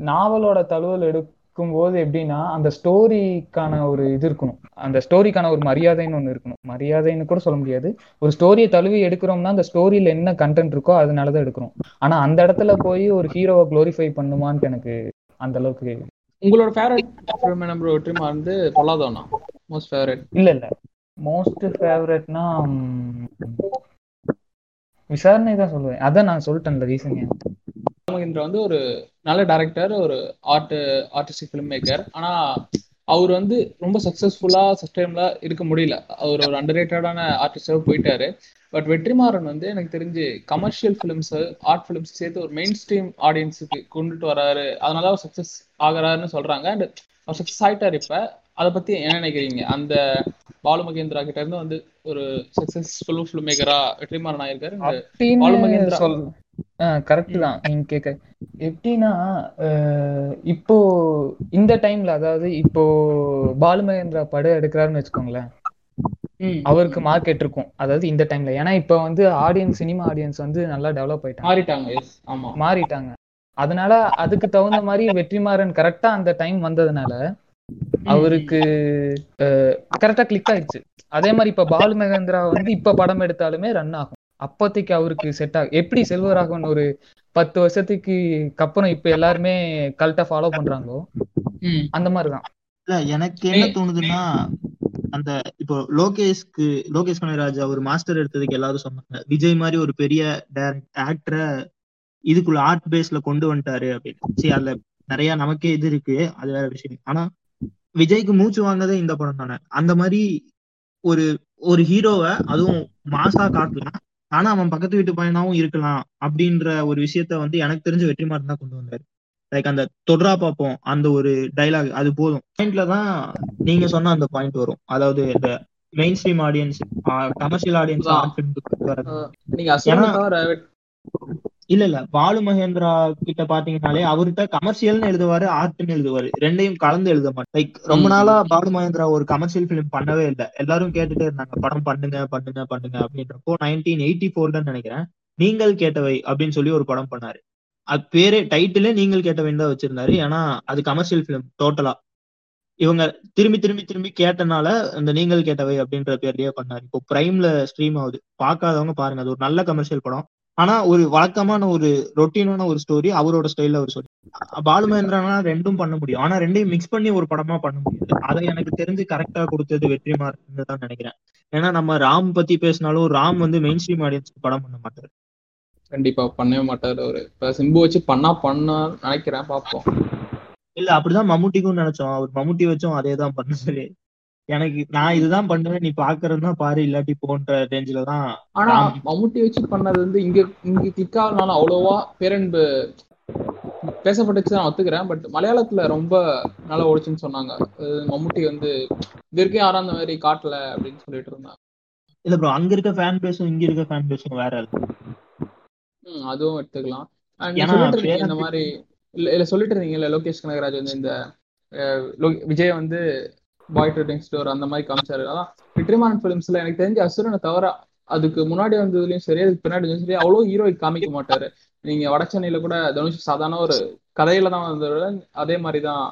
நாவலோட தழுவல் எடுக்க இருக்கும்போது எப்படின்னா அந்த ஸ்டோரிக்கான ஒரு இது இருக்கணும். அந்த ஸ்டோரிக்கான ஒரு மரியாதைன்னு ஒன்று இருக்கணும். மரியாதைன்னு கூட சொல்ல முடியாது. ஒரு ஸ்டோரியை தழுவி எடுக்கிறோம்னா அந்த ஸ்டோரியில என்ன கண்டென்ட் இருக்கோ அதனால தான் எடுக்கிறோம். ஆனா அந்த இடத்துல போய் ஒரு ஹீரோவை க்ளோரிஃபை பண்ணுமான்ட்டு எனக்கு அந்த அளவுக்கு உங்களோட ஃபேவரட் ஃபிலிம் என்ன ப்ரோ வெற்றிமாறன் வந்து பொல்லாதவனா? மோஸ்ட் ஃபேவரட் இல்ல இல்ல. மோஸ்ட் ஃபேவரட்னா விசாரணை தான் சொல்லுவேன். அதான் நான் சொல்லிட்டேன்ல ரீசன் ராமகிந்திரா வந்து ஒரு நல்ல டைரக்டர் ஒரு ஆர்ட் ஆர்டிஸ்டிக் ஃபிலிம் மேக்கர் ஆனா அவர் வந்து ரொம்ப சக்சஸ்ஃபுல்லா சஸ்டைம்ல இருக்க முடியல. அவர் ஒரு அண்டர் ரேட்டடான ஆர்டிஸ்டாக போயிட்டாரு. பட் வெற்றிமாறன் வந்து எனக்கு தெரிஞ்சு கமர்ஷியல் ஃபிலிம்ஸ் ஆர்ட் ஃபிலிம்ஸ் சேர்த்து ஒரு மெயின் ஸ்ட்ரீம் ஆடியன்ஸுக்கு கொண்டுட்டு வராரு. அதனால அவர் சக்சஸ் ஆகுறாருன்னு சொல்றாங்க. அண்ட் அவர் சக்சஸ் ஆயிட்டாரு இப்ப. அதை பத்தி என்ன நினைக்கிறீங்க? அந்த பாலு மகேந்திரா கிட்ட இருந்து வந்து ஒரு சக்சஸ்ஃபுல் ஃபிலிம் மேக்கரா வெற்றிமாறன் ஆயிருக்காரு. பாலு மகேந்திரா. கரெக்ட் தான். நீங்க கேட்க எப்படின்னா இப்போ இந்த டைம்ல அதாவது இப்போ பாலு மகேந்திரா படம் எடுக்கிறாருன்னு வச்சுக்கோங்களேன். அவருக்கு மார்க்கெட் இருக்கும். அதாவது இந்த டைம்ல ஏன்னா இப்போ வந்து ஆடியன்ஸ் சினிமா ஆடியன்ஸ் வந்து நல்லா டெவலப் ஆயிட்டாங்க. மாறிட்டாங்க. மாறிட்டாங்க. அதனால அதுக்கு தகுந்த மாதிரி வெற்றிமாறன் கரெக்டா அந்த டைம் வந்ததுனால அவருக்கு கரெக்டா கிளிக் ஆயிடுச்சு. அதே மாதிரி இப்ப பாலு மகேந்திரா வந்து இப்ப படம் எடுத்தாலுமே ரன் ஆகும். அப்போதைக்கு அவருக்கு செட் ஆகும் எப்படி செல்வராகவன் ஒரு பத்து வருஷத்துக்கு அப்புறம் இப்ப எல்லாருமே கல்ட்டா ஃபாலோ பண்றாங்களோ? ம், அந்த மாதிரிதான். இல்ல எனக்கு என்ன தோணுதுன்னா அந்த இப்போ லோகேஷ்க்கு லோகேஷ் கனகராஜ் அவர் மாஸ்டர் எடுத்ததுக்கு எல்லாரும் சொன்னாங்க விஜய் மாதிரி ஒரு பெரிய ஆக்டரை இதுக்குள்ள ஆர்ட் பேஸ்ல கொண்டு வந்துட்டாரு அப்படின்னு. சரி அதுல நிறைய நமக்கே இது இருக்கு அது வேற விஷயம். ஆனா விஜய்க்கு மூச்சு வாங்கினதே இந்த படம் தானே. அந்த மாதிரி ஒரு ஒரு ஹீரோவை அதுவும் மாசா காட்டலாம் ஆனா அவன் பக்கத்து வீட்டு பையனாவும் இருக்கலாம் அப்படின்ற ஒரு விஷயத்த வந்து எனக்கு தெரிஞ்சு வெற்றிமாறன் தான் கொண்டு வந்தாரு. லைக் அந்த தொடரா பார்ப்போம். அந்த ஒரு டைலாக் அது போதும். பாயிண்ட்ல தான் நீங்க சொன்ன அந்த பாயிண்ட் வரும். அதாவது இந்த mainstream audience commercial audience. நீங்க இல்ல இல்ல. பாலு மகேந்திரா கிட்ட பாத்தீங்கன்னாலே அவர்கிட்ட கமர்ஷியல்னு எழுதுவாரு ஆர்ட்னு எழுதுவாரு. ரெண்டையும் கலந்து எழுத மாட்டார். லைக் ரொம்ப. நாளா பாலு மகேந்திரா ஒரு கமர்ஷியல் பிலிம் பண்ணவே இல்ல. எல்லாரும் கேட்டுட்டே இருந்தாங்க. படம் பண்ணுங்க பண்ணுங்க பண்ணுங்க அப்படின்றப்போ நைன்டீன் எயிட்டி ஃபோர்ல நினைக்கிறேன் நீங்கள் கேட்டவை அப்படின்னு சொல்லி ஒரு படம் பண்ணாரு. அது பேரே டைட்டிலே நீங்கள் கேட்டவைன்னு தான் வச்சிருந்தாரு. ஏன்னா அது கமர்ஷியல் பிலிம் டோட்டலா இவங்க திரும்பி திரும்பி திரும்பி கேட்டனால அந்த நீங்கள் கேட்டவை அப்படின்ற பேர்லயே பண்ணாரு. இப்போ பிரைம்ல ஸ்ட்ரீம் ஆகுது. பார்க்காதவங்க பாருங்க அது ஒரு நல்ல கமர்ஷியல் படம். ஆனா ஒரு வழக்கமான ஒரு ரொட்டீனான ஒரு ஸ்டோரி அவரோட ஸ்டைல்ல ஒரு ஸ்டோரி பாலு மகேந்திரனா ரெண்டும் பண்ண முடியும். ஆனா ரெண்டையும் மிக்ஸ் பண்ணி ஒரு படமா பண்ண முடியாது. அதை எனக்கு தெரிஞ்சு கரெக்டா கொடுத்தது வெற்றிமாறன் தான் நினைக்கிறேன். ஏன்னா நம்ம ராம் பத்தி பேசினாலும் ராம் வந்து மெயின் ஸ்ட்ரீம் ஆடியன்ஸ்க்கு படம் பண்ண மாட்டாரு. கண்டிப்பா பண்ணவே மாட்டாரு அவரு. இப்ப சிம்பு வச்சு பண்ணா பண்ணா நினைக்கிறேன் பாப்போம் இல்ல அப்படிதான் மம்முட்டிக்கும் நினைச்சோம். அவர் மம்முட்டி வச்சும் அதே தான் பண்ணாரு. எனக்கு நான் இதுதான் பண்ணுவேன் நீ பாக்குறதுனா பாரு இல்லாட்டி போன்ற ரேஞ்சில தான் ஆனா. மம்முட்டி வச்சு பண்ணது வந்து இங்க இங்க கிளிக் ஆகனால அவ்வளோவா பேரன்பு பேசப்பட்டுச்சு நான் ஒத்துக்கிறேன் பட் மலையாளத்துல ரொம்ப நல்லா ஓடிச்சுன்னு சொன்னாங்க. மம்முட்டி வந்து இது வரைக்கும் யாரும் அந்த மாதிரி காட்டல அப்படின்னு சொல்லிட்டு இருந்தாங்க. இல்ல ப்ரோ அங்க இருக்க ஃபேன் பேஸும் இங்க இருக்க ஃபேன் பேஸும் வேற ம், அதுவும் எடுத்துக்கலாம். இந்த மாதிரி இல்ல இல்ல சொல்லிட்டு இருந்தீங்கல்ல லோகேஷ் கனகராஜ் வந்து இந்த விஜய் வந்து பாய் டு நெக்ஸ்ட் டோர் அந்த மாதிரி காமிச்சாரு. அதான் வெற்றிமாறன் ஃபிலிம்ஸ்ல எனக்கு தெரிஞ்ச அசுரனை தவிர அதுக்கு முன்னாடி வந்ததுலயும் சரி அதுக்கு பின்னாடி சரி அவ்வளோ ஹீரோயிக் காமிக்க மாட்டாரு. நீங்க வட சென்னையில கூட தனுஷ் சாதாரண ஒரு கதையில தான் வந்தவர். அதே மாதிரி தான்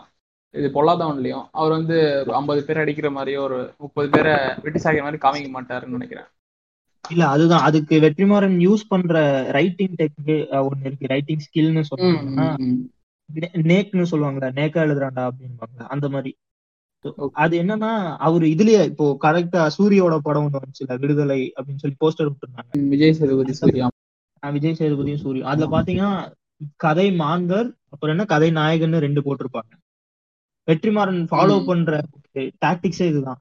இது பொல்லாதவன்லயும் அவர் வந்து ஒரு ஐம்பது பேர் அடிக்கிற மாதிரியோ ஒரு முப்பது பேரை வெட்டி சாகிற மாதிரி காமிக்க மாட்டாருன்னு நினைக்கிறேன். இல்ல அதுதான். அதுக்கு வெற்றிமாறன் யூஸ் பண்ற ரைட்டிங் டெக்னிக் ஒன்னு இருக்கு. ரைட்டிங் ஸ்கில்னு சொல்றாங்கன்னா நேக்னு சொல்லுவாங்கல்ல. நேக்கா எழுதுறான்டா அப்படின்பாங்க அந்த மாதிரி. அது என்னன்னா அவர் இதுலயே இப்போ கரெக்டா சூரியோட படம் ஒண்ணு வந்துச்சுல விடுதலை அப்படின்னு சொல்லி போஸ்டர் விட்டுருந்தாங்க. விஜய் சேதுபதி சூர்யா. விஜய் சேதுபதியும் சூரிய அதுல பாத்தீங்கன்னா கதை மாந்தர் அப்புறம் என்ன கதை நாயகன்னு ரெண்டு போட்டிருப்பாங்க. வெற்றிமாறன் ஃபாலோ. பண்ற டாக்டிக்ஸே இதுதான்.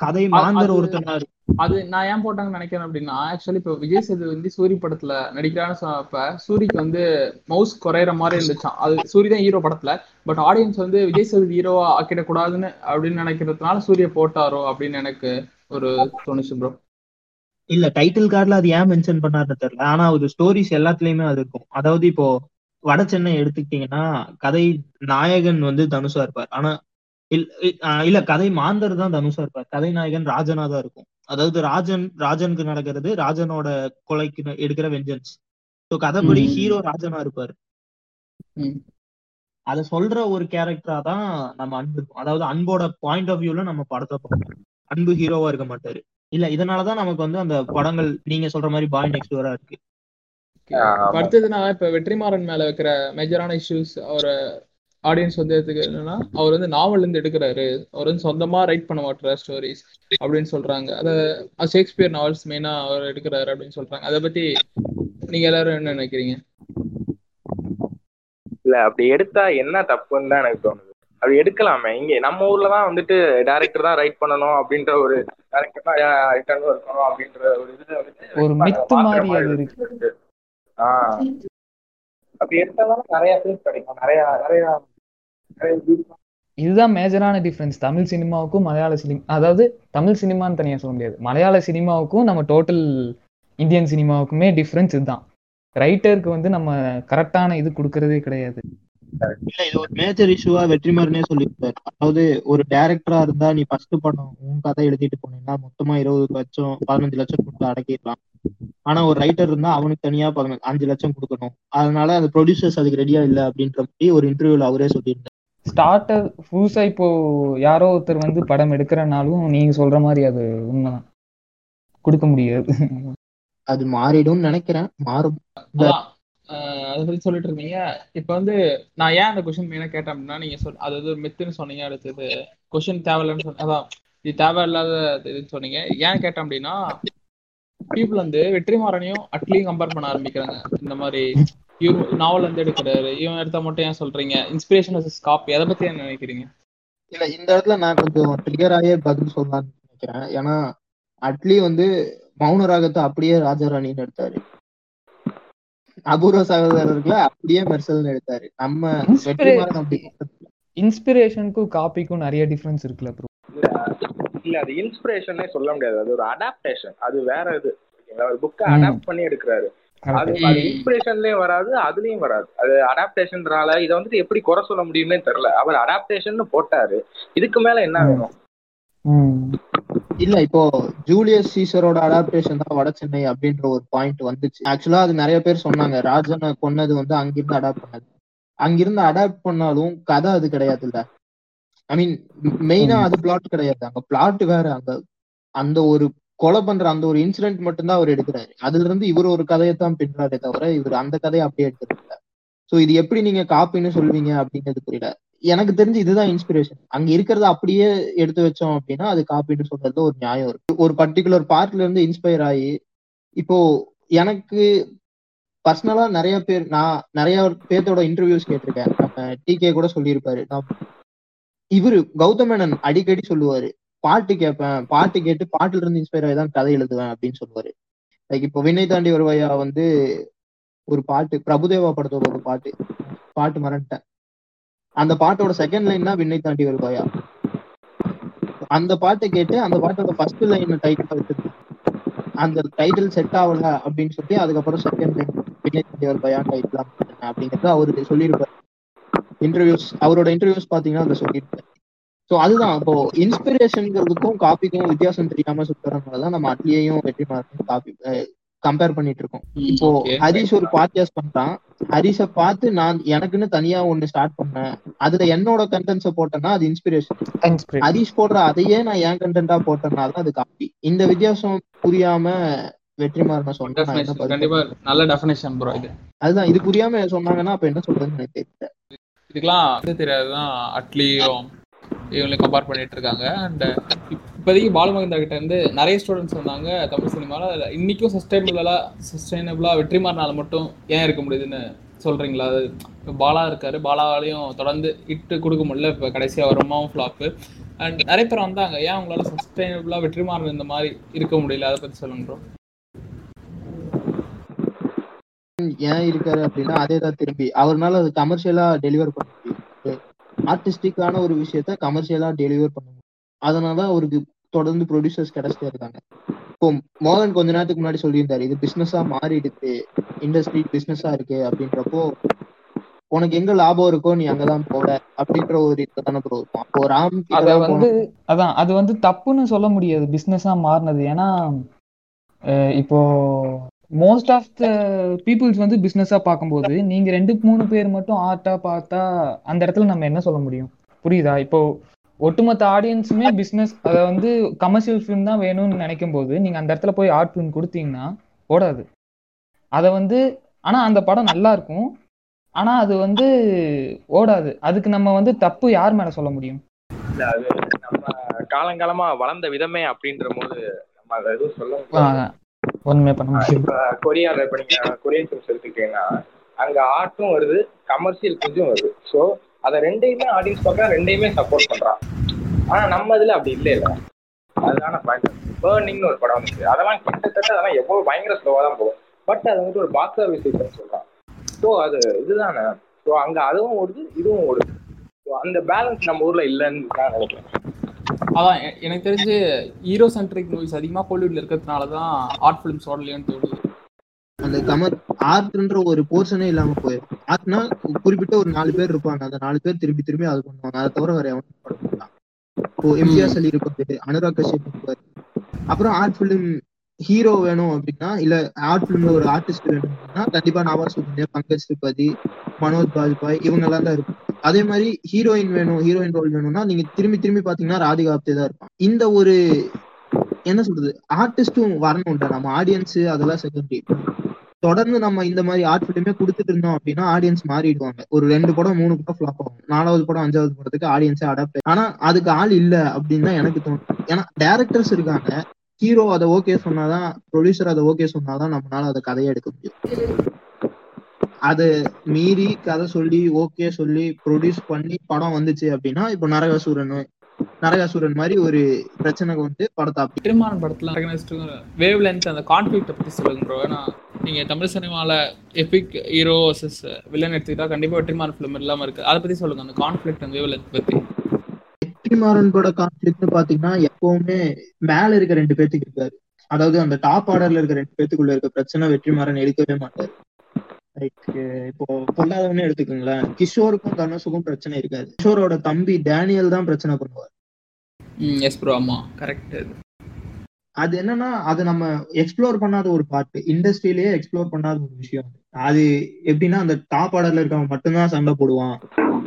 கதை மாந்தர் அது- ஒருத்தனா. அது நான் ஏன் போட்டாங்கன்னு நினைக்கிறேன் அப்படின்னா ஆக்சுவலி இப்போ விஜய் சேது வந்து சூரி படத்துல நடிக்கிறான்னு சொன்னப்ப சூரிக்கு வந்து மவுஸ் குறையிற மாதிரி இருந்துச்சான் அது சூரி தான் ஹீரோ படத்துல. பட் ஆடியன்ஸ் வந்து விஜய் சேது ஹீரோவா ஆக்கிடக்கூடாதுன்னு அப்படின்னு நினைக்கிறதுனால சூரிய போட்டாரோ அப்படின்னு எனக்கு ஒரு தோணுச்சு ப்ரோ இல்ல டைட்டில் கார்டுல அது ஏன் மென்ஷன் பண்ணாருன்னு தெரியல. ஆனா ஒரு ஸ்டோரிஸ் எல்லாத்துலயுமே அது இருக்கும். அதாவது இப்போ வட சென்னை எடுத்துக்கிட்டீங்கன்னா கதை நாயகன் வந்து தனுஷா இருப்பார். ஆனா இல்ல கதை மாந்தர் தான் தனுஷா இருப்பார். கதை நாயகன் ராஜனா தான் இருக்கும். அதாவது ராஜன் ராஜனுக்கு நடக்கிறது ராஜனோட கொலைக்கு எடுக்கிற வெஞ்சன்ஸ் ஸோ கதைப்படி. ஹீரோ ராஜனா இருப்பாரு. ம். அத சொல்ற ஒரு கேரக்டரா தான் நம்ம அன்பு இருக்கும். அதாவது அன்போட பாயிண்ட் ஆஃப் வியூல நம்ம படத்தை பார்ப்போம். அன்பு ஹீரோவா இருக்க மாட்டாரு. இல்ல இதனாலதான் நமக்கு வந்து அந்த படங்கள் நீங்க சொல்ற மாதிரி பாய் நெக்ஸ்ட் டோரா இருக்கு. இப்ப அடுத்தது நான் இப்ப வெற்றிமாறன் மேல வைக்கிற மேஜரான இஷ்யூஸ் அவரை ஆடியன்ஸ் வந்து எடுத்துக்க என்னன்னா அவர் வந்து நாவல்ல இருந்து எடுக்கிறாரு. அவர் வந்து சொந்தமா ரைட் பண்ண மாட்டார் ஸ்டோரிஸ் அப்படின்னு சொல்றாங்க. அத ஷேக்ஸ்பியர் நாவல்ஸ் மெயினா அவர் எடுக்கிறாரு அப்படின்னு சொல்றாங்க. அதை பத்தி நீங்க எல்லாரும் என்ன நினைக்கிறீங்க? இல்ல அப்படி எடுத்தா என்ன தப்புன்னு தான் எனக்கு தோணுது. அப்படி எடுக்கலாமே. இங்க நம்ம ஊர்ல தான் வந்துட்டு டேரக்டர் தான் ரைட் பண்ணணும் அப்படின்ற ஒரு டேரக்டர் தான் இருக்கணும் அப்படின்ற ஒரு இதுல வந்துட்டு ஒரு மித்து மாதிரி இருக்கு. ஆஹ் அப்படி எடுத்தாதான் நிறைய பேர் கிடைக்கும். நிறைய நிறைய நிறைய views இதுதான் மேஜரான டிஃபரன்ஸ் தமிழ் சினிமாவுக்கும் மலையாள சினிமா அதாவது தமிழ் சினிமான்னு தனியா சொல்ல முடியாது. மலையாள சினிமாவுக்கும் நம்ம டோட்டல் இந்தியன் சினிமாவுக்குமே டிஃபரன்ஸ் இதுதான். ரைட்டருக்கு வந்து நம்ம கரெக்டான இது கொடுக்கறதே கிடையாது. இல்ல இது ஒரு மேஜர் இஷ்யூவா வெற்றிமாறனே சொல்லியிருப்பாரு அதாவது ஒரு டைரக்டரா இருந்தா நீ ஃபர்ஸ்ட் படம் உன் கதை எழுதிட்டு போனீங்கன்னா மொத்தமா இருபது லட்சம் பதினஞ்சு லட்சம் கொடுத்து அடக்கிடலாம். ஆனா ஒரு ரைட்டர் இருந்தா அவனுக்கு தனியா பதினஞ்சு அஞ்சு லட்சம் கொடுக்கணும். அதனால அந்த ப்ரொடியூசர்ஸ் அதுக்கு ரெடியா இல்ல அப்படின்ற மாதிரி ஒரு இன்டர்வியூல அவரே சொல்லியிருந்தாரு. ஸ்டார்டர் புதுசா இப்போ யாரோ ஒருத்தர் வந்து படம் எடுக்கிறனாலும் நீங்க சொல்ற மாதிரி அது உண்மைதான். கொடுக்க முடியாது. அது மாறிடும்னு நினைக்கிறேன். மாறும். அதை பத்தி சொல்லிட்டு இருந்தீங்க இப்ப வந்து நான் ஏன் அந்த கொஸ்டின் மெயினா கேட்டேன் அப்படின்னா நீங்க சொல் அது வந்து ஒரு மித்துன்னு சொன்னீங்க அடுத்தது கொஸ்டின் தேவையில்லைன்னு சொன்ன அதான் இது தேவையில்லாத இதுன்னு சொன்னீங்க. ஏன் கேட்டேன் அப்படின்னா பீப்புள் வந்து வெற்றிமாறனையும் அட்லியும் கம்பேர் பண்ண ஆரம்பிக்கிறாங்க. இந்த மாதிரி இவர் நாவல் வந்து எடுக்கிறாரு. இவன் எடுத்தா மட்டும் ஏன் சொல்றீங்க? இன்ஸ்பிரேஷன் காப்பி அதை பத்தி என்ன நினைக்கிறீங்க? இல்ல இந்த இடத்துல நான் கொஞ்சம் ட்ரிகர் ஆகியே பதில் சொல்லலாம்னு நினைக்கிறேன். ஏன்னா அட்லி வந்து மௌன ராகத்தை அப்படியே ராஜாராணின்னு எடுத்தாரு. அபூர்வ சகோதரர்களை அப்படியே மெர்சல்னு எடுத்தாரு. நம்ம வெற்றிமாறன் அப்படி இன்ஸ்பிரேஷனுக்கும் காப்பிக்கும் நிறைய டிஃபரன்ஸ் இருக்குல்ல ப்ரோ இல்ல அது இன்ஸ்பிரேஷனே சொல்ல முடியாது. அது ஒரு அடாப்டேஷன் அது வேற இது? ஒரு புக்கை. அடாப்ட் பண்ணி எடுக்கிறாரு. அது இன்ஸ்பிரேஷன்லயும் வராது அதுலயும் வராது. அது அடாப்டேஷன்றால இதை வந்துட்டு எப்படி குறை சொல்ல முடியும்னே தெரியல. அவர் அடாப்டேஷன் போட்டாரு. இதுக்கு மேல என்ன வேணும்? ம். இல்ல இப்போ ஜூலியஸ் சீசரோட அடாப்டேஷன் தான் வட சென்னை அப்படின்ற ஒரு பாயிண்ட் வந்துச்சு. ஆக்சுவலா அது நிறைய பேர் சொன்னாங்க. ராஜனை கொன்னது வந்து அங்கிருந்து அடாப்ட் பண்ணது. அங்கிருந்து அடாப்ட் பண்ணாலும் கதை அது கிடையாது இல்ல ஐ மீன் மெயினா அது பிளாட் கிடையாது. அங்க பிளாட் வேற. அங்க அந்த ஒரு கொலை பண்ற அந்த ஒரு இன்சிடென்ட் மட்டும்தான் அவர் எடுக்கிறாரு. அதுல இருந்து இவர் ஒரு கதையை தான் பின்றாரே தவிர இவர் அந்த கதையை அப்படியே இல்ல சோ இது எப்படி நீங்க காப்பின்னு சொல்வீங்க அப்படிங்கிறது புரியல. எனக்கு தெரிஞ்சு இதுதான் இன்ஸ்பிரேஷன் அங்க இருக்கிறத அப்படியே எடுத்து வச்சோம் அப்படின்னா அது காப்பின்னு சொல்றதுல ஒரு நியாயம் இருக்கு. ஒரு பர்டிகுலர் பார்ட்ல இருந்து இன்ஸ்பயர் ஆகி இப்போ எனக்கு பர்சனலா நிறைய பேர் நான் நிறைய பேர்த்தோட இன்டர்வியூஸ் கேட்டிருக்கேன். நம்ம டிகே கூட சொல்லியிருப்பாரு. நான் இவரு கௌதமேனன் அடிக்கடி சொல்லுவாரு. பாட்டு கேட்பேன் பாட்டு கேட்டு பாட்டுல இருந்து இன்ஸ்பயர் ஆகி தான் கதை எழுதுவேன் அப்படின்னு சொல்லுவாரு. லைக் இப்போ விண்ணை தாண்டி வருவாயா வந்து ஒரு பாட்டு பிரபுதேவா படத்தோட ஒரு பாட்டு பாட்டு மறந்துட்டேன். அந்த பாட்டோட செகண்ட் லைன் தான் விண்ணை தாண்டி வருவாயா. அந்த பாட்டை கேட்டு அந்த பாட்டோட ஃபர்ஸ்ட் லைன் டைட்டில் வச்சிருக்கேன். அந்த டைட்டில் செட் ஆகல அப்படின்னு சொல்லி அதுக்கப்புறம் செகண்ட் லைன் விண்ணை தாண்டி வருவாயா டைட்டில் அப்படிங்கிறது அவரு சொல்லியிருப்பாரு. இன்டர்வியூஸ் அவரோட இன்டர்வியூஸ் பாத்தீங்கன்னா அதை சொல்லியிருப்பாரு ஸோ அதுதான். இப்போ இன்ஸ்பிரேஷன்ங்கிறதுக்கும் காப்பிக்கும் வித்தியாசம் தெரியாம சுத்துறதுனாலதான் நம்ம அட்லியையும் வெற்றிமாறனையும் காப்பி கம்பேர் பண்ணிட்டு இருக்கோம். இப்போ. ஹரிஷ் ஒரு பாட்காஸ்ட் பண்றான். ஹரிஷ பார்த்து நான் எனக்குன்னு தனியா ஒண்ணு ஸ்டார்ட் பண்ணேன். அதுல என்னோட கண்டென்ட்ஸ போட்டேன்னா அது இன்ஸ்பிரேஷன். ஹரிஷ் போடுற அதையே நான் ஏன் கண்டென்ட்டா போட்டேன்னா அது காப்பி இந்த வித்தியாசம் புரியாம வெற்றிமாறன சொன்னா கண்டிப்பா நல்ல டெஃபினேஷன் ப்ரோ இது. அதுதான். இது புரியாம சொன்னாங்கன்னா அப்ப என்ன சொல்றதுன்னு எனக்கு தெரியல. இதுக்கெல்லாம் வந்து தெரியாதுதான் அட்லியும் இவங்களையும் கம்பேர் பண்ணிட்டு இருக்காங்க. அண்ட் இப்போதைக்கு பாலுமகேந்திரா கிட்ட இருந்து நிறைய ஸ்டூடெண்ட்ஸ் வந்தாங்க தமிழ் சினிமாவில் இன்னைக்கும் சஸ்டைனபிளாக வெற்றி மாறினால மட்டும் ஏன் இருக்க முடியுதுன்னு சொல்றீங்களா? அது பாலா இருக்காரு பாலாவாலையும் தொடர்ந்து இட்டு கொடுக்க முடியல. இப்போ கடைசியாக வருமாவும் ஃப்ளாப்பு அண்ட் நிறைய பேர் வந்தாங்க. ஏன் அவங்களால வெற்றி வெற்றிமாறன் இந்த மாதிரி இருக்க முடியல? அதை பற்றி சொல்லுங்க ப்ரோ ஏன் இருக்காரு அப்படின்னா அதே தான் திரும்பி. அவர்னால அது கமர்ஷியலா டெலிவர் பண்ண முடியும். ஆர்டிஸ்டிக்கான ஒரு விஷயத்த கமர்ஷியலா டெலிவர் பண்ண முடியும். அதனால அவருக்கு தொடர்ந்து ப்ரொடியூசர்ஸ் கிடைச்சிட்டே இருக்காங்க. இப்போ மோகன் கொஞ்ச நேரத்துக்கு முன்னாடி சொல்லியிருந்தாரு இது பிசினஸா மாறிடுச்சு இண்டஸ்ட்ரி பிசினஸா இருக்கு அப்படின்றப்போ உனக்கு எங்க லாபம் இருக்கோ நீ அங்கதான் போவ அப்படின்ற ஒரு இதுதானே ப்ரோ அப்போ ராம் அத வந்து அதான் அது வந்து தப்புன்னு சொல்ல முடியாது பிசினஸா மாறினது. ஏன்னா இப்போ மோஸ்ட் ஆஃப் த பீப்புள்ஸ் வந்து பிஸ்னஸாக பார்க்கும்போது நீங்கள் ரெண்டு மூணு பேர் மட்டும் ஆர்ட்டாக பார்த்தா அந்த இடத்துல நம்ம என்ன சொல்ல முடியும்? புரியுதா? இப்போ ஒட்டுமொத்த ஆடியன்ஸுமே பிஸ்னஸ் அதை வந்து கமர்ஷியல் ஃபிலிம் தான் வேணும்னு நினைக்கும் போது நீங்கள் அந்த இடத்துல போய் ஆர்ட் ஃபிலிம் கொடுத்தீங்கன்னா ஓடாது. அதை வந்து ஆனால் அந்த படம் நல்லா இருக்கும். ஆனால் அது வந்து ஓடாது. அதுக்கு நம்ம வந்து தப்பு யார் மேலே சொல்ல முடியும்? இல்ல அது நம்ம காலங்காலமா வளர்ந்த விதமே அப்படின்ற போது நம்ம அதை எதுவும் சொல்ல ஒண்ணுமே பண்ண முடியும் கொரியால இப்ப நீங்க கொரியன் ஃபிலிம்ஸ் எடுத்துக்கிட்டீங்கன்னா அங்க ஆர்ட்டும் வருது கமர்ஷியல் கொஞ்சம் வருது. ஸோ அதை ரெண்டையுமே ஆடியன்ஸ் பார்க்க ரெண்டையுமே சப்போர்ட் பண்றான் ஆனா நம்ம இதுல அப்படி இல்லை இல்ல. அதுதான பாயிண்ட் பேர்னிங்னு ஒரு படம் வந்துச்சு. அதெல்லாம் கிட்டத்தட்ட அதெல்லாம் எவ்வளவு பயங்கர ஸ்லோவா தான் போகும். பட் அது வந்துட்டு ஒரு பாக்ஸ் ஆஃபீஸ் சொல்றான். ஸோ அது இதுதானே. ஸோ அங்க அதுவும் ஓடுது இதுவும் ஓடுது. ஸோ அந்த பேலன்ஸ் நம்ம ஊர்ல இல்லைன்னு நான் நினைக்கிறேன். அதான் எனக்கு தெரிஞ்சு ஹீரோ சென்ட்ரிக் மூவிஸ் அதிகமாக கோலிவுட்ல இருக்கிறதுனால தான் ஆர்ட் ஃபிலிம்ஸ் ஓடலையோன்னு தோணுது. அந்த கமர் ஆர்ட்ன்ற ஒரு போர்ஷனே இல்லாம போயிடும் ஆர்ட்னா குறிப்பிட்ட ஒரு நாலு பேர் இருப்பாங்க. அந்த நாலு பேர் திரும்பி திரும்பி அது பண்ணுவாங்க அதை தவிர வேற எவனும் பண்ண மாட்டான் இப்போ எம்ஜிஆர் சலி இருப்பாரு அனுராக் கஷ்யப் இருப்பாரு. அப்புறம் ஆர்ட் ஃபிலிம் ஹீரோ வேணும் அப்படின்னா இல்ல ஆர்ட் ஃபிலிம்ல ஒரு ஆர்டிஸ்ட் வேணும் அப்படின்னா கண்டிப்பா நவாஸ் பங்கஜ் திரிபாதி மனோஜ் பாஜ்பாய் இவங்க எல்லாம் தான் இருக்கும் அதே மாதிரி ஹீரோயின் வேணும் ஹீரோயின் ரோல் வேணும்னா நீங்க திரும்பி திரும்பி பாத்தீங்கன்னா ராதிகா ஆப்தே தான் இருப்பான். இந்த ஒரு என்ன சொல்றது ஆர்டிஸ்டும் வரணும்டா நம்ம ஆடியன்ஸ் அதெல்லாம் செகண்டரி தொடர்ந்து நம்ம இந்த மாதிரி ஆர்ட் ஃபிலிமே கொடுத்துட்டு இருந்தோம் அப்படின்னா ஆடியன்ஸ் மாறிடுவாங்க. ஒரு ரெண்டு படம் மூணு படம் ஃபிளாப் ஆகும். நாலாவது படம் அஞ்சாவது படத்துக்கு ஆடியன்ஸே அடாப்ட் ஆனா அதுக்கு ஆள் இல்ல அப்படின்னு தான் எனக்கு தோணும். ஏன்னா டேரக்டர்ஸ் இருக்காங்க. ஹீரோ அதை ஓகே சொன்னாதான் ப்ரொடியூசர் அதை ஓகே சொன்னாதான் நம்மளால அதை கதையை எடுக்க முடியும். அது மீறி கதை சொல்லி ஓகே சொல்லி ப்ரொடியூஸ் பண்ணி படம் வந்துச்சு அப்படின்னா இப்போ நரகாசூரன் நரகாசூரன் மாதிரி ஒரு பிரச்சனைக்கு வந்து படத்தை திருமான் படத்துல வேவ் லென்த் அந்த கான்ஃபிளிக்ட்டை பத்தி சொல்லுங்க ப்ரோ ஏன்னா நீங்க தமிழ் சினிமால எபிக் ஹீரோ வர்சஸ் வில்லன் எடுத்துக்கிட்டா கண்டிப்பா வெற்றிமாறன் ஃபிலிம் இல்லாம இருக்கு. அதை பத்தி சொல்லுங்க அந்த கான்ஃபிளிக்ட் அந்த வேவ் லென்த் பத்தி. வெற்றிமாறன் பட கான்ஃபிளிக்ட்னு பாத்தீங்கன்னா எப்பவுமே மேல இருக்க ரெண்டு பேத்துக்கு இருக்காரு அதாவது அந்த டாப் ஆர்டர்ல இருக்க ரெண்டு பேத்துக்குள்ள இருக்க பிரச்சனை வெற்றிமாறன் எடுக்கவே மாட்டாரு. லைக் இப்போ பொல்லாதவனே எடுத்துக்கோங்களேன். கிஷோருக்கும் தனுஷுக்கும் பிரச்சனை இருக்காது. கிஷோரோட தம்பி டேனியல் தான் பிரச்சனை பண்ணுவார். எஸ் ப்ரோ ஆமா. கரெக்ட் அது என்னன்னா அது நம்ம எக்ஸ்ப்ளோர் பண்ணாத ஒரு பார்ட் இண்டஸ்ட்ரியிலேயே எக்ஸ்ப்ளோர் பண்ணாத ஒரு விஷயம் அது. எப்படின்னா அந்த டாப் ஆர்டர்ல இருக்கவன் மட்டும்தான் சண்டை போடுவான்